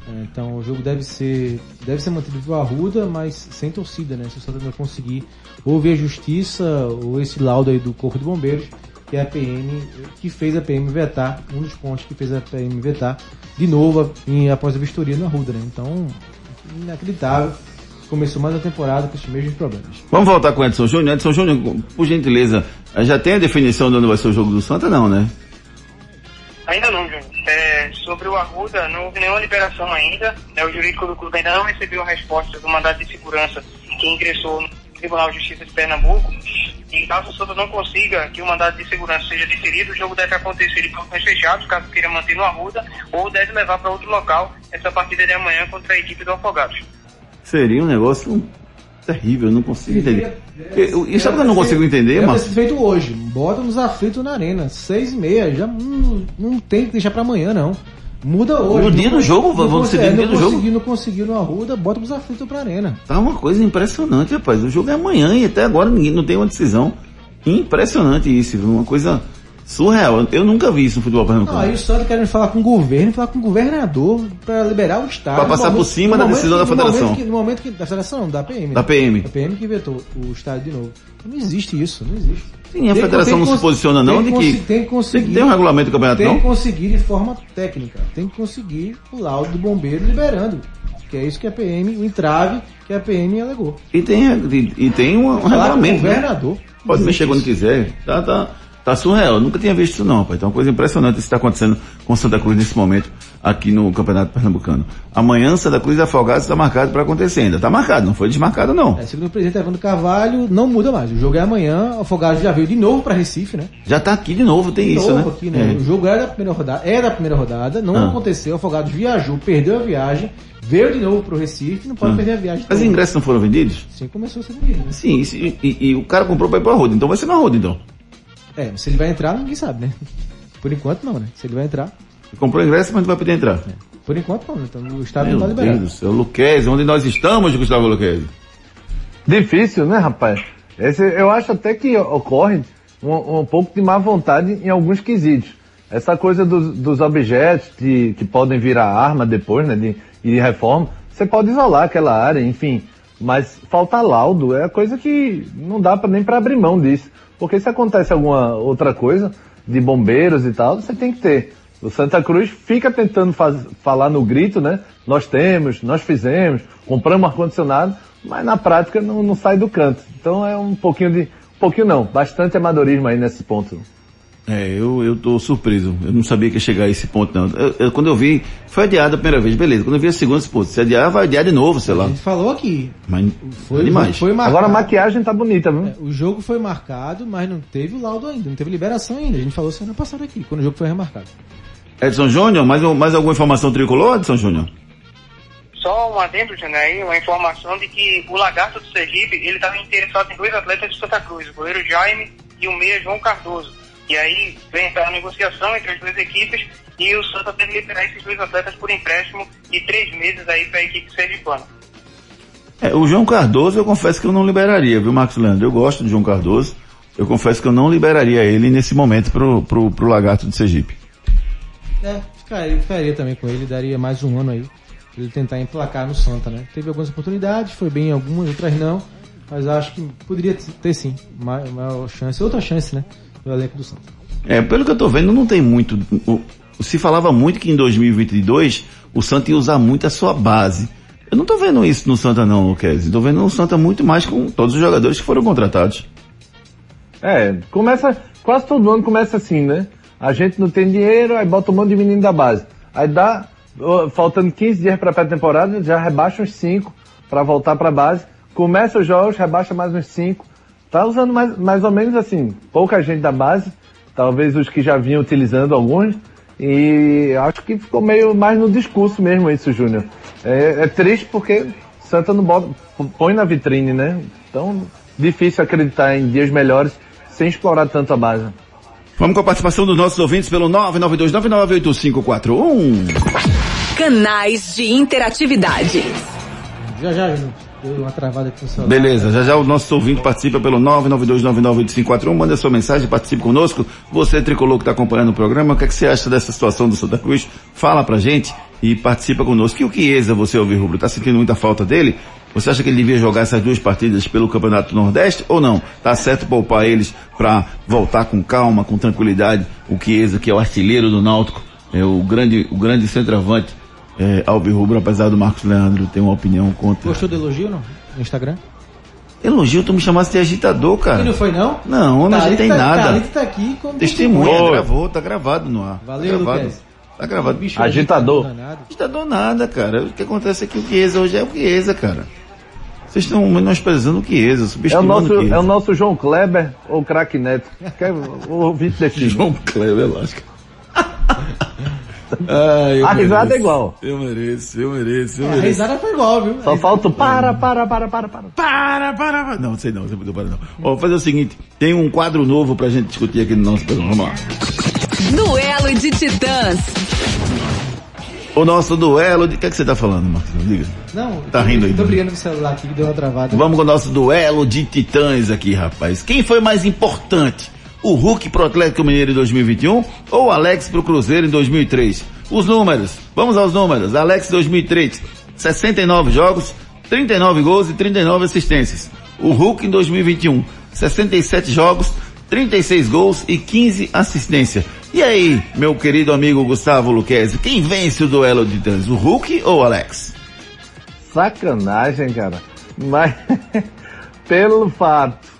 É, Então o jogo deve ser deve ser mantido pro Arruda, mas sem torcida, né? Se o Santa não conseguir ou ver a justiça ou esse laudo aí do Corpo de Bombeiros, que é a PM, que fez a PM vetar, um dos pontos que fez a PM vetar, de novo em, após a vistoria no Arruda, né? Então, inacreditável. Começou mais a temporada com esses mesmos problemas. Vamos voltar com o Edson Júnior. Edson Júnior, por gentileza, já tem a definição de onde vai ser o jogo do Santa, não, né? Ainda não, Júnior. É, sobre o Arruda, não houve nenhuma liberação ainda. né, o jurídico do clube ainda não recebeu a resposta do mandado de segurança que ingressou no Tribunal de Justiça de Pernambuco. E caso o Santa não consiga que o mandado de segurança seja deferido, o jogo deve acontecer de portões fechados, caso queira manter no Arruda, ou deve levar para outro local essa partida de amanhã contra a equipe do Afogados. Seria um negócio terrível, eu não consigo entender. Eu, e sabe o que eu não consigo entender, Deve Márcio? ser feito hoje. Bota nos aflitos na arena. Seis e meia. Já não, não tem que deixar pra amanhã, não. Muda hoje. No dia do jogo, vamos decidir no dia do jogo. Não conseguiu no Arruda, bota nos aflitos pra arena. Tá uma coisa impressionante, rapaz. O jogo é amanhã e até agora ninguém não tem uma decisão. Impressionante isso, viu? uma coisa surreal. Eu nunca vi isso no futebol Não, pernambucano. aí o Santos querendo falar com o governo, falar com o governador pra liberar o Estado. Pra passar No por cima da no decisão momento da que- no federação. momento que- No momento que, da federação, não, da PM. Da né? PM. Da PM que vetou o Estado de novo. Não existe isso, não existe. Sim, a Tem- federação tem não se posiciona não tem de que tem que conseguir. tem que ter um regulamento do campeonato, Tem não? que conseguir de forma técnica. Tem que conseguir o laudo do bombeiro liberando. Que é isso que a PM, o entrave que a PM alegou. E tem, e, e tem um, um com o regulamento. né? governador. Pode Existe mexer quando quiser. Tá, tá, tá surreal. Eu nunca tinha visto isso não, pai. Então é uma coisa impressionante isso que está acontecendo com Santa Cruz nesse momento aqui no Campeonato Pernambucano. Amanhã Santa Cruz e Afogados está marcado para acontecer ainda. Está marcado, não foi desmarcado não. É, segundo o presidente Evandro Carvalho, não muda mais. O jogo é amanhã, o Afogados já veio de novo para Recife, né? Já está aqui de novo, tem De isso, novo né? aqui, né? É. O jogo era da primeira rodada, é da primeira rodada, não Ah. aconteceu, o Afogados viajou, perdeu a viagem, veio de novo pro Recife, não pode Ah. perder a viagem. Mas os ingressos não foram vendidos? Sim, começou a ser vendido, né? Sim, e, e- e o cara comprou para ir para a Roda, então vai ser na Roda então. É, se ele vai entrar, ninguém sabe, né? Por enquanto não, né? Se ele vai entrar, Comprou ingresso, mas não vai poder entrar. por enquanto não, né? Então o Estado Meu não tá Deus liberado. do céu, Luquezzi, onde nós estamos, Gustavo Luquezzi? Difícil, né, rapaz? Esse, eu acho até que ocorre um, um pouco de má vontade em alguns quesitos. Essa coisa dos, dos objetos de, que podem virar arma depois, né, de, de reforma, você pode isolar aquela área, enfim. Mas falta laudo, é coisa que não dá pra, nem para abrir mão disso. Porque se acontece alguma outra coisa, de bombeiros e tal, você tem que ter. O Santa Cruz fica tentando faz- falar no grito, né? Nós temos, nós fizemos, compramos ar-condicionado, mas na prática não, não sai do canto. Então é um pouquinho de. Um pouquinho não, bastante amadorismo aí nesse ponto. É, eu, eu tô surpreso. Eu não sabia que ia chegar a esse ponto, não. Eu- eu- quando eu vi, foi adiado a primeira vez, beleza. Quando eu vi a segunda, pô, se adiar, vai adiar de novo, sei lá. A gente falou aqui. Mas Foi, é demais. foi marcado. Agora a maquiagem tá bonita, viu? É, o jogo foi marcado, mas não teve o laudo ainda, não teve liberação ainda. A gente falou semana passada aqui, quando o jogo foi remarcado. Edson Júnior, mais, mais alguma informação tricolor, Edson Júnior? Só um adendo, Júnior, aí, uma informação de que o Lagarto do Sergipe, ele estava interessado em dois atletas de Santa Cruz, o goleiro Jaime e o meia João Cardoso. E aí vem entrar a negociação entre as duas equipes e o Santa deve liberar esses dois atletas por empréstimo de três meses aí para a equipe sergipana. É, o João Cardoso, eu confesso que eu não liberaria, viu, Marcos Leandro? Eu gosto do João Cardoso. Eu confesso que eu não liberaria ele nesse momento pro, pro, pro Lagarto de Sergipe. É, ficaria, ficaria também com ele, daria mais um ano aí. pra Ele tentar emplacar no Santa, né? Teve algumas oportunidades, foi bem em algumas, outras não. Mas acho que poderia ter sim, maior, maior chance, outra chance, né? No elenco do Santa. É, pelo que eu tô vendo, não tem muito. o- se falava muito que em 2022 o Santa ia usar muito a sua base. Eu não tô vendo isso no Santa não, Luquezzi. Tô vendo o Santa muito mais com todos os jogadores que foram contratados. É, começa, quase todo ano começa assim, né? A gente não tem dinheiro, aí bota um monte de menino da base. Aí dá, faltando 15 dias pra pré-temporada, já rebaixa uns 5 pra voltar pra base. Começa os jogos, rebaixa mais uns 5. Tá usando mais, mais ou menos assim, pouca gente da base, talvez os que já vinham utilizando alguns. E acho que ficou meio mais no discurso mesmo isso, Júnior. É, é triste porque Santa não bota, põe na vitrine, né? Então, difícil acreditar em dias melhores sem explorar tanto a base. Vamos com a participação dos nossos ouvintes pelo 992998541. Canais de interatividade. Já já, Júnior, deu uma travada aqui no celular. Beleza, já já o nosso ouvinte participa pelo 992998541, manda sua mensagem, participe conosco. Você, tricolor que está acompanhando o programa, o que, é que você acha dessa situação do Santa Cruz? Fala pra gente e participa conosco. E o Chiesa, você ouvir rubro, tá sentindo muita falta dele? Você acha que ele devia jogar essas duas partidas pelo Campeonato Nordeste ou não? Tá certo poupar eles para voltar com calma, com tranquilidade. O Chiesa, que é o artilheiro do Náutico, é o grande, o grande centroavante, é, Alves Rubro, apesar do Marcos Leandro ter uma opinião contra. Gostou do elogio não? No Instagram? Elogio, tu me chamasse de agitador, cara. E não foi não? Não, não Thalita agitei tá, nada. Thalita tá aqui como Testemunha, Foi. gravou, tá gravado no ar. Valeu, tá gravado. Lucas. Tá gravado. Bicho Agitador. danado. Agitador nada, cara. O que acontece é que o Chiesa hoje é o Chiesa, cara. Vocês estão menosprezando o Chiesa, É o, subestimando nosso, o Chiesa. é o nosso João Kleber ou craque Neto. Quer o ouvinte define. João Kleber, lógico. Eu A risada mereço. é igual. Eu mereço, eu mereço, eu É, a mereço. risada foi igual, viu? Só falta o para, para, para, para, para. Para, para, para. Não, sei não, sei não, para não. Ó, vou fazer o seguinte, tem um quadro novo pra gente discutir aqui no nosso programa. Vamos lá. Duelo de titãs. O nosso duelo de... O que, é que você tá falando, Marcos? Diga. Não, Tá rindo aí. Tô brigando com o celular aqui que deu uma travada. Vamos com o nosso duelo de titãs aqui, rapaz. Quem foi mais importante? O Hulk pro Atlético Mineiro em 2021 ou o Alex pro Cruzeiro em 2003? Os números. Vamos aos números. Alex 2003, 69 jogos, 39 gols e 39 assistências. O Hulk em 2021, 67 jogos, 36 gols e 15 assistências. E aí, meu querido amigo Gustavo Luquezzi, quem vence o duelo de titãs? O Hulk ou o Alex? Sacanagem, cara. Mas pelo fato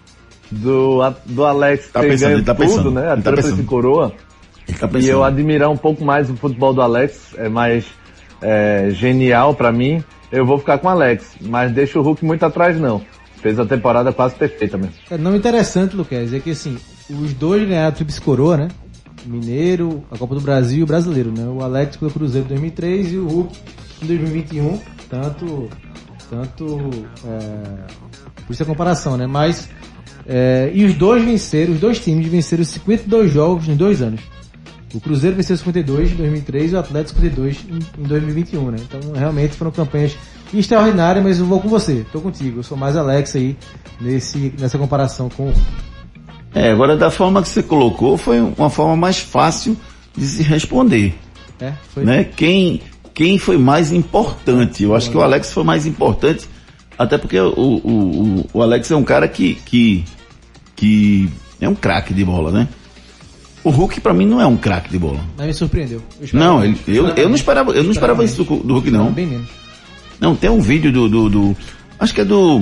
do, do Alex Tá ter pensando, ganho tá tudo, pensando, né? A tá tríplice coroa. Tá E eu admirar um pouco mais o futebol do Alex, é mais é, genial pra mim. Eu vou ficar com o Alex, mas deixa o Hulk muito atrás não. Fez a temporada quase perfeita mesmo. É, não interessante, Luquez, é que assim, os dois ganharam a Tríplice Coroa, né? Mineiro, a Copa do Brasil e o Brasileiro, né? O Alex pelo Cruzeiro em 2003 e o Hulk em 2021. Tanto, tanto, é, por isso a comparação, né? Mas, é, e os dois venceram, os dois times venceram 52 jogos em dois anos. O Cruzeiro venceu 52 em 2003 e o Atlético 52 em, em 2021, né? Então realmente foram campanhas extraordinárias, mas eu vou com você, tô contigo. Eu sou mais Alex aí nesse, nessa comparação com o É, agora da forma que você colocou foi uma forma mais fácil de se responder, é, foi né? Quem, quem foi mais importante? Eu acho que o Alex foi mais importante, até porque o, o, o, o Alex é um cara que, que, que é um craque de bola, né? O Hulk pra mim não é um craque de bola. Mas me surpreendeu. Eu Não, ele, eu, eu não esperava, eu não esperava isso do, do Hulk não. Bem menos. Não, tem um vídeo do, do, do- acho que é do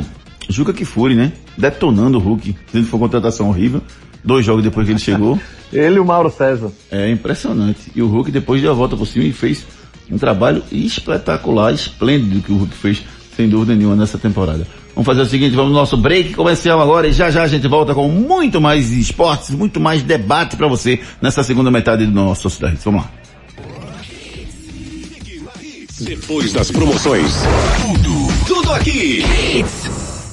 Juca Kifuri, né? Detonando o Hulk, dizendo que foi uma contratação horrível. Dois jogos depois que ele chegou. Ele e o Mauro César. É impressionante. E o Hulk depois deu a volta por cima e fez um trabalho espetacular, esplêndido que o Hulk fez, sem dúvida nenhuma, nessa temporada. Vamos fazer o seguinte, vamos no nosso break comercial agora e já já a gente volta com muito mais esportes, muito mais debate para você nessa segunda metade do nosso Sociedade. Vamos lá. Depois das promoções. Tudo, tudo aqui.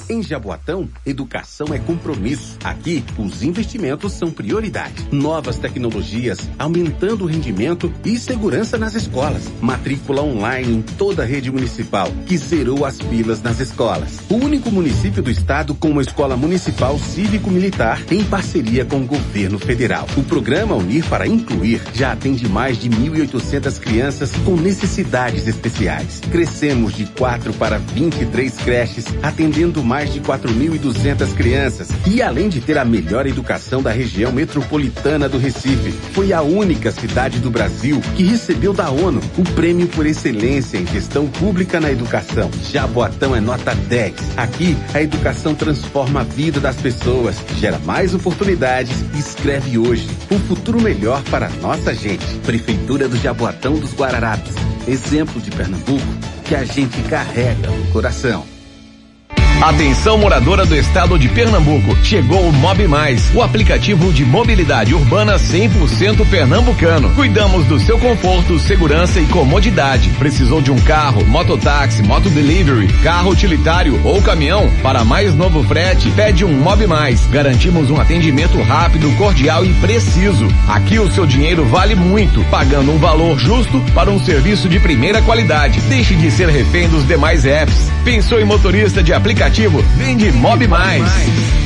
Em Jaboatão, educação é compromisso. Aqui, os investimentos são prioridade. Novas tecnologias, aumentando o rendimento e segurança nas escolas. Matrícula online em toda a rede municipal, que zerou as filas nas escolas. O único município do estado com uma escola municipal cívico-militar em parceria com o governo federal. O programa Unir para Incluir já atende mais de 1.800 crianças com necessidades especiais. Crescemos de 4 para 23 creches, atendendo mais de 4.200 crianças. E além de ter a melhor educação da região metropolitana do Recife, foi a única cidade do Brasil que recebeu da ONU o prêmio por excelência em gestão pública na educação. Jaboatão é nota 10. Aqui, a educação transforma a vida das pessoas, gera mais oportunidades e escreve hoje um futuro melhor para nossa gente. Prefeitura do Jaboatão dos Guararapes. Exemplo de Pernambuco que a gente carrega no coração. Atenção moradora do estado de Pernambuco, chegou o Mob Mais, o aplicativo de mobilidade urbana 100% pernambucano. Cuidamos do seu conforto, segurança e comodidade. Precisou de um carro, mototáxi, motodelivery, carro utilitário ou caminhão? Para mais novo frete, pede um Mob Mais. Garantimos um atendimento rápido, cordial e preciso. Aqui o seu dinheiro vale muito, pagando um valor justo para um serviço de primeira qualidade. Deixe de ser refém dos demais apps. Pensou em motorista de aplicativo? Vende Mob Mais.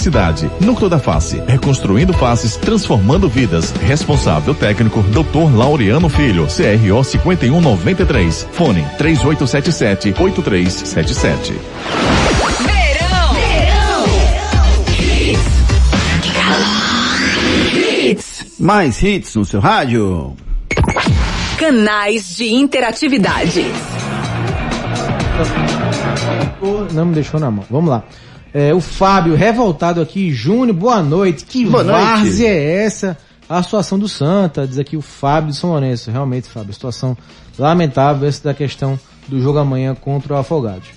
felicidade. Núcleo da Face, reconstruindo faces, transformando vidas. Responsável técnico, Dr. Laureano Filho, CRO 5193. Fone 3877-8377. Verão. Hits. Mais hits no seu rádio. Canais de interatividade. Não me deixou na mão. Vamos lá. É, o Fábio, revoltado aqui. Júnior, boa noite. Que Boa noite. várzea é essa? A situação do Santa, diz aqui o Fábio de São Lourenço. Realmente, Fábio, situação lamentável essa da questão do jogo amanhã contra o Afogados.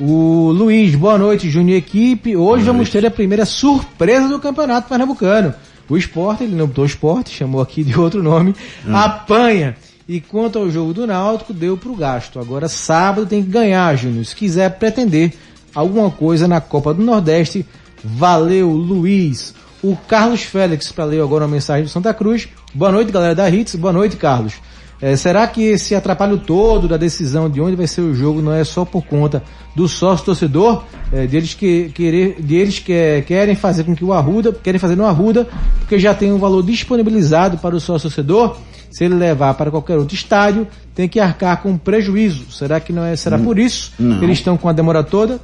O Luiz, boa noite, Júnior e equipe. Hoje vamos ter a primeira surpresa do Campeonato Pernambucano. O esporte, ele não botou esporte, chamou aqui de outro nome, apanha. E quanto ao jogo do Náutico, deu pro gasto. Agora sábado tem que ganhar, Júnior. Se quiser pretender alguma coisa na Copa do Nordeste, valeu, Luiz. O Carlos Félix, para ler agora uma mensagem do Santa Cruz. Boa noite, galera da Hits. Boa noite, Carlos. É, será que esse atrapalho todo da decisão de onde vai ser o jogo não é só por conta do sócio torcedor, é, deles que querer, deles que querem fazer com que o Arruda, querem fazer no Arruda, porque já tem um valor disponibilizado para o sócio torcedor. Se ele levar para qualquer outro estádio, tem que arcar com prejuízo. Será que não é? Será por isso Não. que eles estão com a demora toda?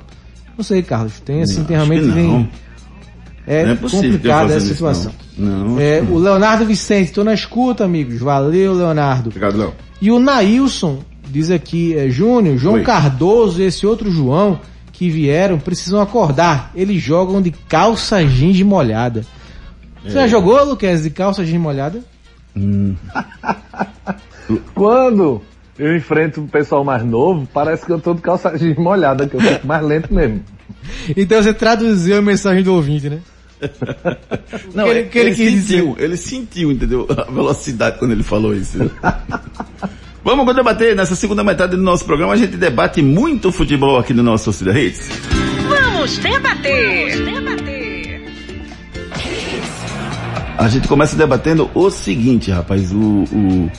Não sei, Carlos. Tem assim, Não, tem realmente não. vem. É, Não é complicada essa situação. não. Não, É, que o Leonardo Vicente, tô na escuta, amigos. Valeu, Leonardo. Obrigado, Léo. E o Nailson diz aqui, é, Júnior, João Oi. Cardoso e esse outro João que vieram precisam acordar. Eles jogam de calça jeans molhada. Você É. já jogou, Luquez, de calça jeans molhada? Quando eu enfrento o pessoal mais novo, parece que eu tô de calça jeans molhada, que eu fico mais lento mesmo. Então você traduziu a mensagem do ouvinte, né? Não, que ele- ele, que ele quis sentiu, ele sentiu, entendeu? A velocidade quando ele falou isso. Vamos debater nessa segunda metade do nosso programa. A gente debate muito futebol aqui no nosso Torcida Hits. Vamos debater. Vamos debater. A gente começa debatendo o seguinte, rapaz, o, o-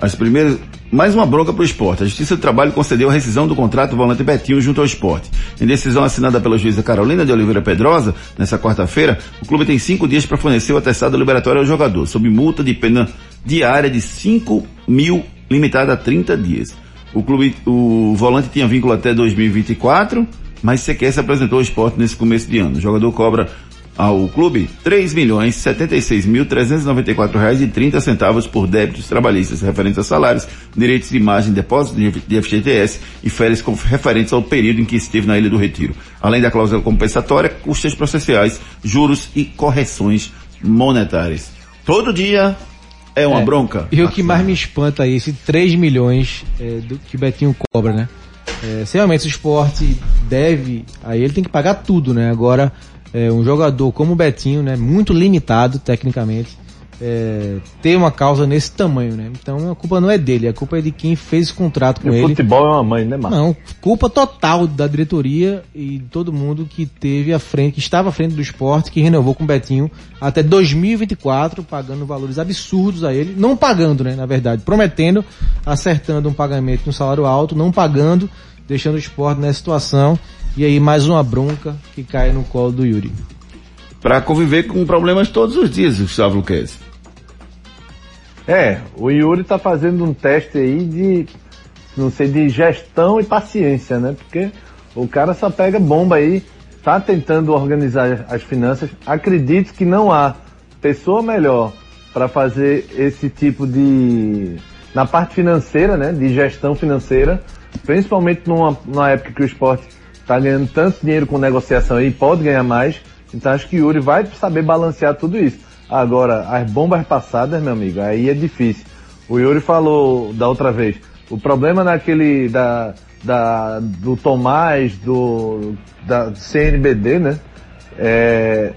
as primeiras, mais uma bronca pro esporte. A Justiça do Trabalho concedeu a rescisão do contrato do volante Betinho junto ao esporte. Em decisão assinada pela juíza Carolina de Oliveira Pedrosa, nessa quarta-feira, o clube tem cinco dias para fornecer o atestado liberatório ao jogador, sob multa de pena diária de 5 mil, limitada a 30 dias. O clube, o volante tinha vínculo até 2024, mas sequer se apresentou ao esporte nesse começo de ano. O jogador cobra ao clube três milhões setenta e seis mil trezentos e noventa e quatro reais e trinta centavos por débitos trabalhistas referentes a salários, direitos de imagem, depósito de FGTS e férias referentes ao período em que esteve na Ilha do Retiro. Além da cláusula compensatória, custas processuais, juros e correções monetárias. Todo dia é uma É. bronca. E o que mais me espanta aí, esse 3 milhões é, do que o Betinho cobra, né? É, se realmente o esporte deve, aí ele tem que pagar tudo, né? Agora, é, um jogador como o Betinho, né? Muito limitado tecnicamente, é, ter uma causa nesse tamanho, né? Então a culpa não é dele, a culpa é de quem fez o contrato com E o ele. futebol é uma mãe, né, Marcos? Não, culpa total da diretoria e de todo mundo que teve à frente, que estava à frente do esporte, que renovou com o Betinho até 2024, pagando valores absurdos a ele, não pagando, né, na verdade, prometendo, acertando um pagamento no salário alto, não pagando, deixando o esporte nessa situação. E aí mais uma bronca que cai no colo do Yuri. Para conviver com problemas todos os dias, Gustavo Luquez. É, o Yuri tá fazendo um teste aí de, não sei, de gestão e paciência, né? Porque o cara só pega bomba aí, tá tentando organizar as finanças. Acredito que não há pessoa melhor para fazer esse tipo de. na parte financeira, né? De gestão financeira, principalmente numa, numa época que o esporte tá ganhando tanto dinheiro com negociação aí, pode ganhar mais. Então acho que o Yuri vai saber balancear tudo isso. Agora, as bombas passadas, meu amigo, aí é difícil. O Yuri falou da outra vez. O problema naquele da, da do Tomás, do da CNBD, né? É,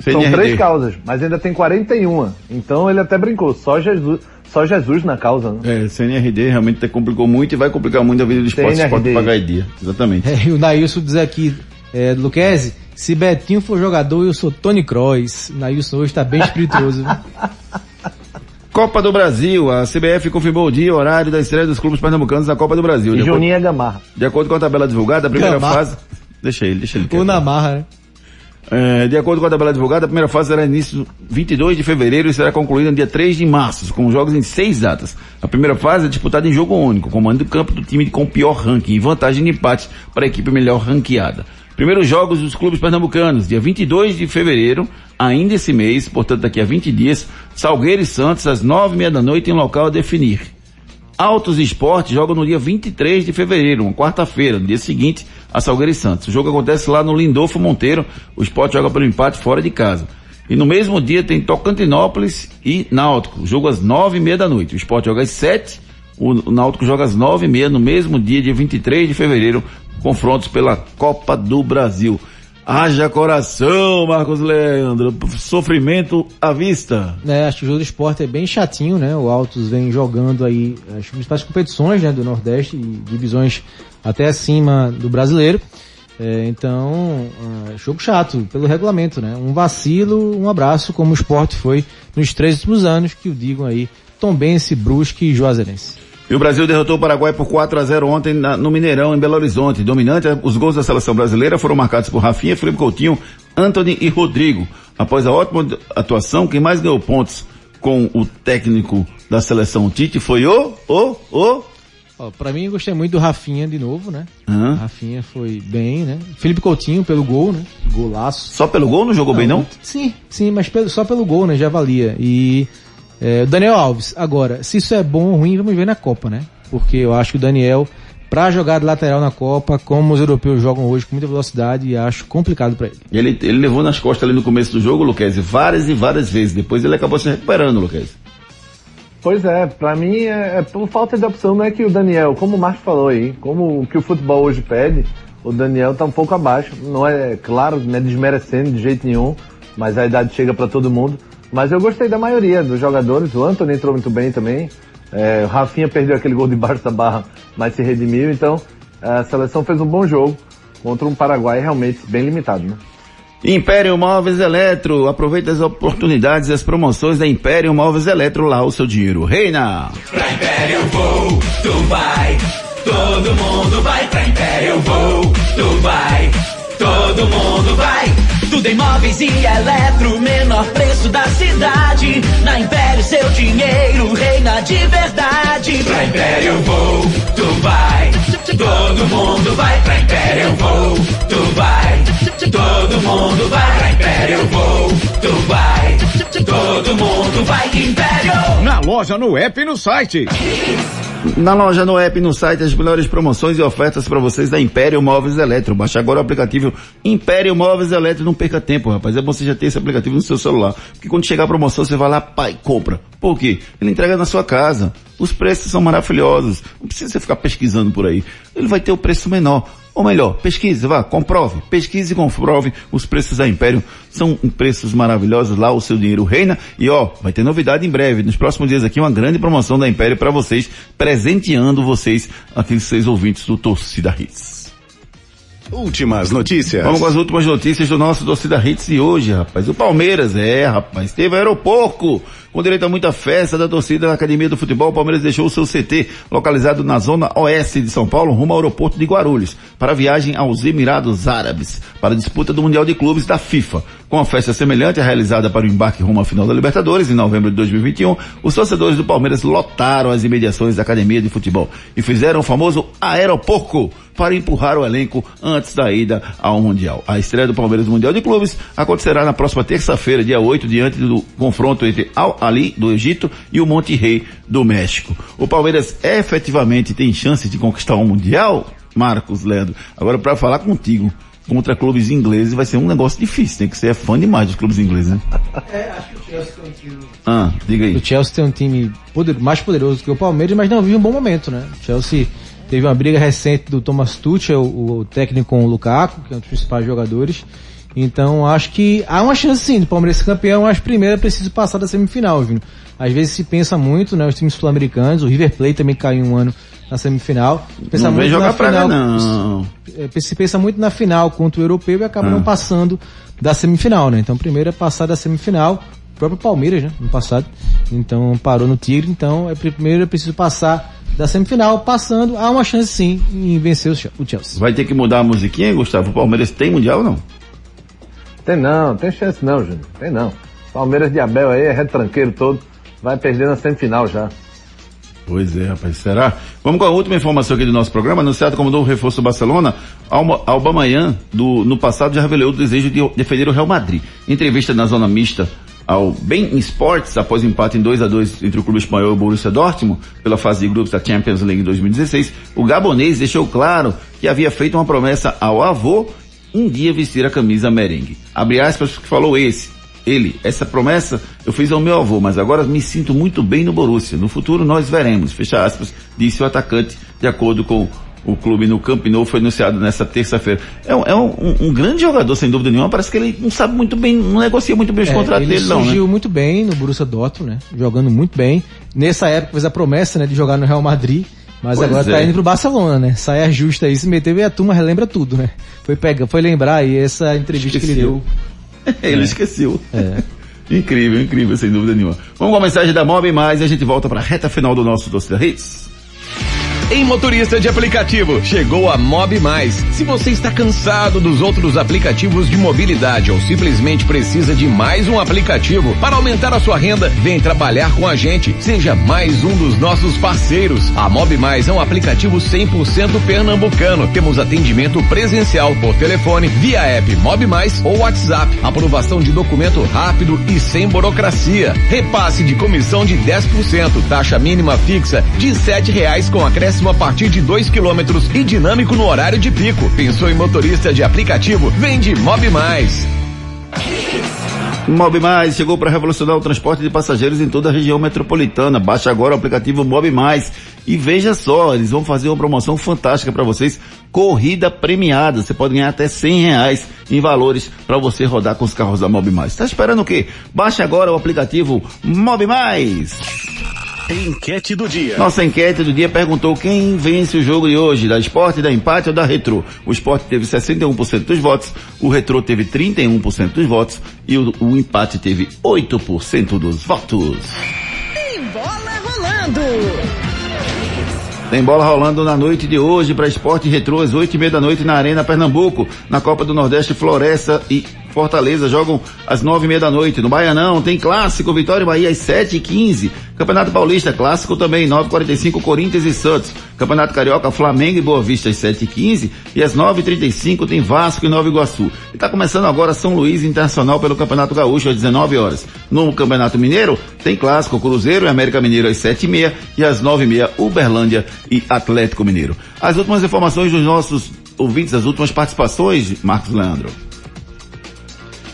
são três causas, mas ainda tem 41. Então ele até brincou, só Jesus, só Jesus na causa, né? É, CNRD realmente te complicou muito e vai complicar muito a vida do esporte, pode pagar em dia. Exatamente. É, e o Nailson diz aqui, é, Luquezzi, se Betinho for jogador, eu sou Tony Kroos. O Nailson hoje tá bem espirituoso. Copa do Brasil, a CBF confirmou o dia e horário da estreia dos clubes pernambucanos na Copa do Brasil. E De acordo, Juninho é Gamarra. de acordo com a tabela divulgada, a primeira Gamarra. fase. Deixa ele, deixa ele. Ou quieto. na marra, né? É, de acordo com a tabela divulgada, a primeira fase será início 22 de fevereiro e será concluída no dia 3 de março, com jogos em seis datas. A primeira fase é disputada em jogo único, comando do campo do time com pior ranking e vantagem de empate para a equipe melhor ranqueada. Primeiros jogos dos clubes pernambucanos, dia 22 de fevereiro, ainda esse mês, portanto daqui a 20 dias, Salgueiro e Santos às nove e meia da noite em local a definir. Autos Esporte jogam no dia 23 de fevereiro, uma quarta-feira, no dia seguinte a Salgueiro e Santos. O jogo acontece lá no Lindolfo Monteiro, o esporte joga pelo empate fora de casa. E no mesmo dia tem Tocantinópolis e Náutico, jogo às nove e meia da noite. O esporte joga às sete, o Náutico joga às nove e meia no mesmo dia, dia 23 de fevereiro, confrontos pela Copa do Brasil. Haja coração, Marcos Leandro. Sofrimento à vista. É, acho que o jogo do esporte é bem chatinho, né? O Altos vem jogando aí as principais competições né, do Nordeste e divisões até acima do brasileiro. É, então, é, jogo chato, pelo regulamento, né? Um vacilo, um abraço, como o esporte foi nos três últimos anos, que o digam aí, Tombense, Brusque e Juazeirense. E o Brasil derrotou o Paraguai por 4 a 0 ontem na, no Mineirão, em Belo Horizonte. Dominante, os gols da seleção brasileira foram marcados por Rafinha, Felipe Coutinho, Anthony e Rodrigo. Após a ótima atuação, quem mais ganhou pontos com o técnico da seleção Tite foi o, o, o... Ó, pra mim, eu gostei muito do Rafinha de novo, né? Uhum. Rafinha foi bem, né? Felipe Coutinho pelo gol, né? Golaço. Só pelo gol não jogou não, bem, não? Sim, sim, mas pelo, só pelo gol, né? Já valia. E é, Daniel Alves, agora, se isso é bom ou ruim, vamos ver na Copa, né? Porque eu acho que o Daniel, pra jogar de lateral na Copa, como os europeus jogam hoje com muita velocidade, acho complicado para ele. ele. Ele levou nas costas ali no começo do jogo, Luquezzi, várias e várias vezes. Depois ele acabou se recuperando, Luquezzi. Pois é, para mim é, é, por falta de opção, não é que o Daniel, como o Marcos falou aí, como o que o futebol hoje pede, o Daniel tá um pouco abaixo. Não é, claro, não é desmerecendo de jeito nenhum, mas a idade chega para todo mundo. Mas eu gostei da maioria dos jogadores. O Anthony entrou muito bem também. É, o Rafinha perdeu aquele gol debaixo da barra, mas se redimiu. Então, a seleção fez um bom jogo contra um Paraguai realmente bem limitado, né? Império Móveis Eletro, aproveita as oportunidades e as promoções da Império Móveis Eletro, lá o seu dinheiro reina. Pra Império vou, tu vai, todo mundo vai pra Império vou, tu vai, todo mundo vai. Tudo em móveis e eletro, menor preço da cidade. Na Império seu dinheiro reina de verdade. Pra Império vou, tu vai. Todo mundo vai pra Império vou, tu vai. Todo mundo vai pra Império vou, tu vai. Todo mundo vai Império. Na loja, no app e no site. Na loja, no app e no site, as melhores promoções e ofertas para vocês da Império Móveis Eletro. Baixe agora o aplicativo Império Móveis Eletro. Não perca tempo, rapaz. É bom você já ter esse aplicativo no seu celular. Porque quando chegar a promoção, você vai lá, pai, compra. Por quê? Ele entrega na sua casa. Os preços são maravilhosos. Não precisa você ficar pesquisando por aí. Ele vai ter o preço menor. Ou melhor, pesquise, vá, comprove, pesquise e comprove os preços da Império. São preços maravilhosos, lá o seu dinheiro reina. E ó, vai ter novidade em breve. Nos próximos dias aqui, uma grande promoção da Império para vocês, presenteando vocês, aqueles seis ouvintes do Torcida Hits. Últimas notícias. Vamos com as últimas notícias do nosso Torcida Hits de hoje, rapaz. O Palmeiras, é, rapaz, teve aeroporto com direito a muita festa da torcida da Academia do Futebol, o Palmeiras deixou o seu CT, localizado na zona oeste de São Paulo, rumo ao aeroporto de Guarulhos, para a viagem aos Emirados Árabes, para a disputa do Mundial de Clubes da FIFA. Com a festa semelhante realizada para o embarque rumo à final da Libertadores, em novembro de 2021, os torcedores do Palmeiras lotaram as imediações da Academia de Futebol e fizeram o famoso aeroporco para empurrar o elenco antes da ida ao Mundial. A estreia do Palmeiras no Mundial de Clubes acontecerá na próxima terça-feira, dia 8, diante do confronto entre Al Ali do Egito e o Monte Rei do México. O Palmeiras efetivamente tem chance de conquistar um Mundial, Marcos Leandro? Agora para falar contigo, contra clubes ingleses vai ser um negócio difícil, tem que ser fã demais dos clubes ingleses, né? É, acho que o Chelsea tem um time. Ah, diga aí. O Chelsea tem um time poder, mais poderoso que o Palmeiras, mas não vive um bom momento, né? O Chelsea teve uma briga recente do Thomas Tuchel, o, o técnico com o Lukaku, que é um dos principais jogadores. Então acho que há uma chance sim do Palmeiras ser campeão, mas primeiro é preciso passar da semifinal, viu? Às vezes se pensa muito, né? Os times sul-americanos, o River Plate também caiu um ano na semifinal. Pensa não muito jogar na final. não. É, Se pensa muito na final contra o europeu e acaba Ah. não passando da semifinal, né? Então primeiro é passar da semifinal, o próprio Palmeiras, né? No passado. Então parou no Tigre, então é primeiro é preciso passar da semifinal, passando, há uma chance sim em vencer o Chelsea. Vai ter que mudar a musiquinha, Gustavo? O Palmeiras tem Mundial ou não? Tem não, tem chance não, Júnior. Tem não. Palmeiras de Abel aí é retranqueiro todo. Vai perder na semifinal já. Pois é, rapaz, será? Vamos com a última informação aqui do nosso programa. Anunciado como novo reforço do Barcelona, Alba, Aubameyang, do, no passado, já revelou o desejo de defender o Real Madrid. Em entrevista na zona mista ao Bem Sports, após empate em 2 a 2 entre o clube espanhol e o Borussia Dortmund, pela fase de grupos da Champions League 2016, o gabonês deixou claro que havia feito uma promessa ao avô um dia vestir a camisa merengue. Abre aspas que falou esse. Ele, essa promessa eu fiz ao meu avô, mas agora me sinto muito bem no Borussia. No futuro nós veremos, fecha aspas, disse o atacante, de acordo com o clube no Camp Nou, foi anunciado nessa terça-feira. É, um, é um, um, grande jogador, sem dúvida nenhuma, parece que ele não sabe muito bem, não negocia muito bem os É, contratos ele dele não, né? surgiu muito bem no Borussia Dortmund, né? Jogando muito bem. Nessa época fez a promessa, né, de jogar no Real Madrid. Mas Pois agora é. tá indo pro Barcelona, né? Saia justa aí, se meteu e a turma relembra tudo, né? Foi pega, foi lembrar aí essa entrevista que ele Esqueceu. deu. Ele É. esqueceu. É. incrível, incrível, sem dúvida nenhuma. Vamos com a mensagem da Mob Mais e a gente volta para a reta final do nosso Torcida Hits. Em motorista de aplicativo, chegou a Mob Mais. Se você está cansado dos outros aplicativos de mobilidade ou simplesmente precisa de mais um aplicativo para aumentar a sua renda, vem trabalhar com a gente. Seja mais um dos nossos parceiros. A Mob Mais é um aplicativo 100% pernambucano. Temos atendimento presencial por telefone, via app Mob Mais ou WhatsApp. Aprovação de documento rápido e sem burocracia. Repasse de comissão de 10%, taxa mínima fixa de 7 reais com acréscimo a partir de 2 quilômetros e dinâmico no horário de pico. Pensou em motorista de aplicativo? Vem de Mob Mais. Mob Mais chegou para revolucionar o transporte de passageiros em toda a região metropolitana. Baixe agora o aplicativo Mob Mais e veja só, eles vão fazer uma promoção fantástica para vocês, corrida premiada. Você pode ganhar até 100 reais em valores para você rodar com os carros da Mob Mais. Está esperando o quê? Baixe agora o aplicativo Mob Mais. Enquete do dia. Nossa enquete do dia perguntou quem vence o jogo de hoje, da esporte, da empate ou da retrô. O esporte teve 61% dos votos, o retrô teve 31% dos votos e o, o empate teve 8% dos votos. Tem bola rolando. Tem bola rolando na noite de hoje para Esporte Retrô, às oito e meia da noite na Arena Pernambuco. Na Copa do Nordeste, Floresta e Fortaleza jogam às nove e meia da noite. No Baianão tem clássico, Vitória e Bahia às sete e quinze. Campeonato Paulista, clássico também, nove e quarenta e cinco, Corinthians e Santos. Campeonato Carioca, Flamengo e Boa Vista às sete e quinze. E às nove e trinta e cinco tem Vasco e Nova Iguaçu. E está começando agora São Luís Internacional pelo Campeonato Gaúcho às 19 horas. No Campeonato Mineiro tem clássico, Cruzeiro e América Mineiro às sete e meia. E às nove e meia, Uberlândia e Atlético Mineiro. As últimas informações dos nossos ouvintes, as últimas participações, Marcos Leandro.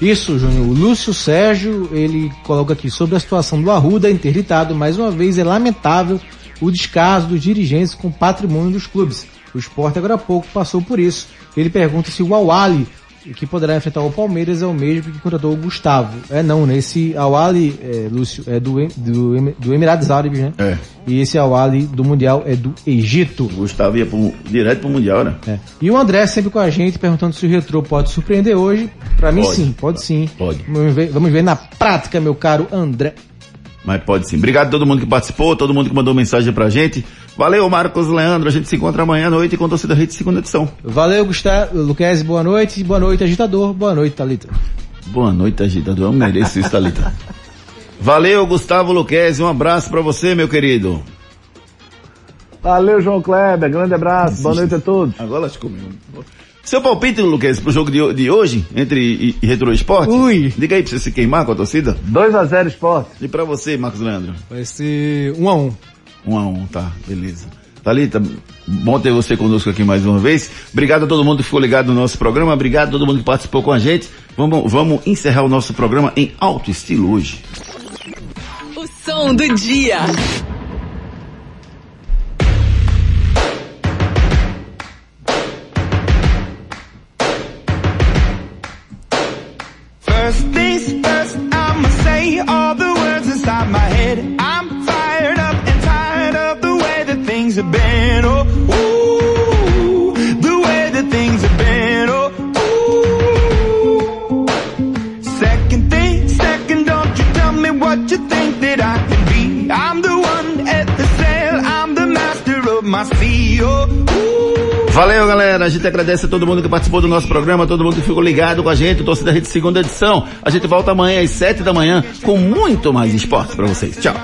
Isso, Júnior. O Lúcio Sérgio, ele coloca aqui sobre a situação do Arruda interditado. Mais uma vez, é lamentável o descaso dos dirigentes com o patrimônio dos clubes. O esporte agora há pouco passou por isso. Ele pergunta se o Awali, que poderá enfrentar o Palmeiras, é o mesmo que contratou o Gustavo. É não, né? Esse Awali, é, Lúcio, é do, do, do Emirados Árabes, né? É. E esse Awali do Mundial é do Egito. O Gustavo ia pro, direto pro Mundial, né? É. E o André sempre com a gente, perguntando se o Retrô pode surpreender hoje. Pra mim Pode. sim, pode sim. Pode. Vamos ver, vamos ver na prática, meu caro André. Mas pode sim. Obrigado a todo mundo que participou, todo mundo que mandou mensagem pra gente. Valeu, Marcos Leandro. A gente se encontra amanhã à noite com a Torcida Rede segunda edição. Valeu, Gustavo, Luquezzi, boa noite. Boa noite, agitador. Boa noite, Thalita. Boa noite, agitador. Eu mereço isso, Thalita. Valeu, Gustavo Luquezzi. Um abraço pra você, meu querido. Valeu, João Kleber. Grande abraço. Boa noite a todos. Agora lascou mesmo. Seu palpite, Luquezzi, pro jogo de, de hoje, entre e, e Retro Esporte? Ui. Diga aí pra você se queimar com a torcida. 2x0 Esporte. E pra você, Marcos Leandro? Vai ser um a um. Um a um, tá, beleza. Thalita, bom ter você conosco aqui mais uma vez. Obrigado a todo mundo que ficou ligado no nosso programa. Obrigado a todo mundo que participou com a gente. Vamos, vamos encerrar o nosso programa em alto estilo hoje. O som do dia. first thing Valeu, galera. A gente agradece a todo mundo que participou do nosso programa, todo mundo que ficou ligado com a gente, Torcida Rede segunda edição. A gente volta amanhã às sete da manhã com muito mais esporte pra vocês. Tchau.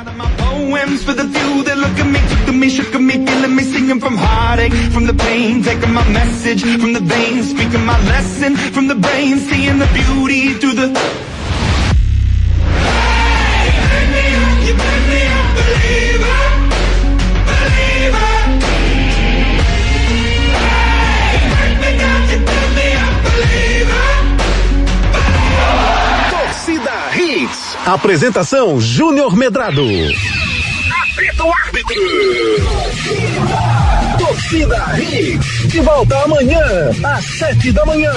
Apresentação Júnior Medrado. Apita o árbitro. Torcida Hits. De volta amanhã, às sete da manhã.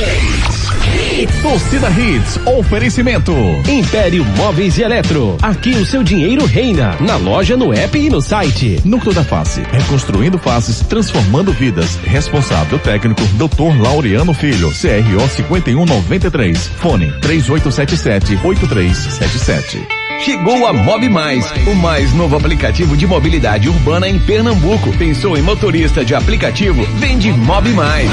Torcida Hits, oferecimento. Império Móveis e Eletro. Aqui o seu dinheiro reina. Na loja, no app e no site. Núcleo da Face, reconstruindo faces, transformando vidas. Responsável técnico, Dr. Laureano Filho, CRO 5193. Fone 3877-8377. Chegou a Mob Mais, o mais novo aplicativo de mobilidade urbana em Pernambuco. Pensou em motorista de aplicativo? Vende Mob Mais.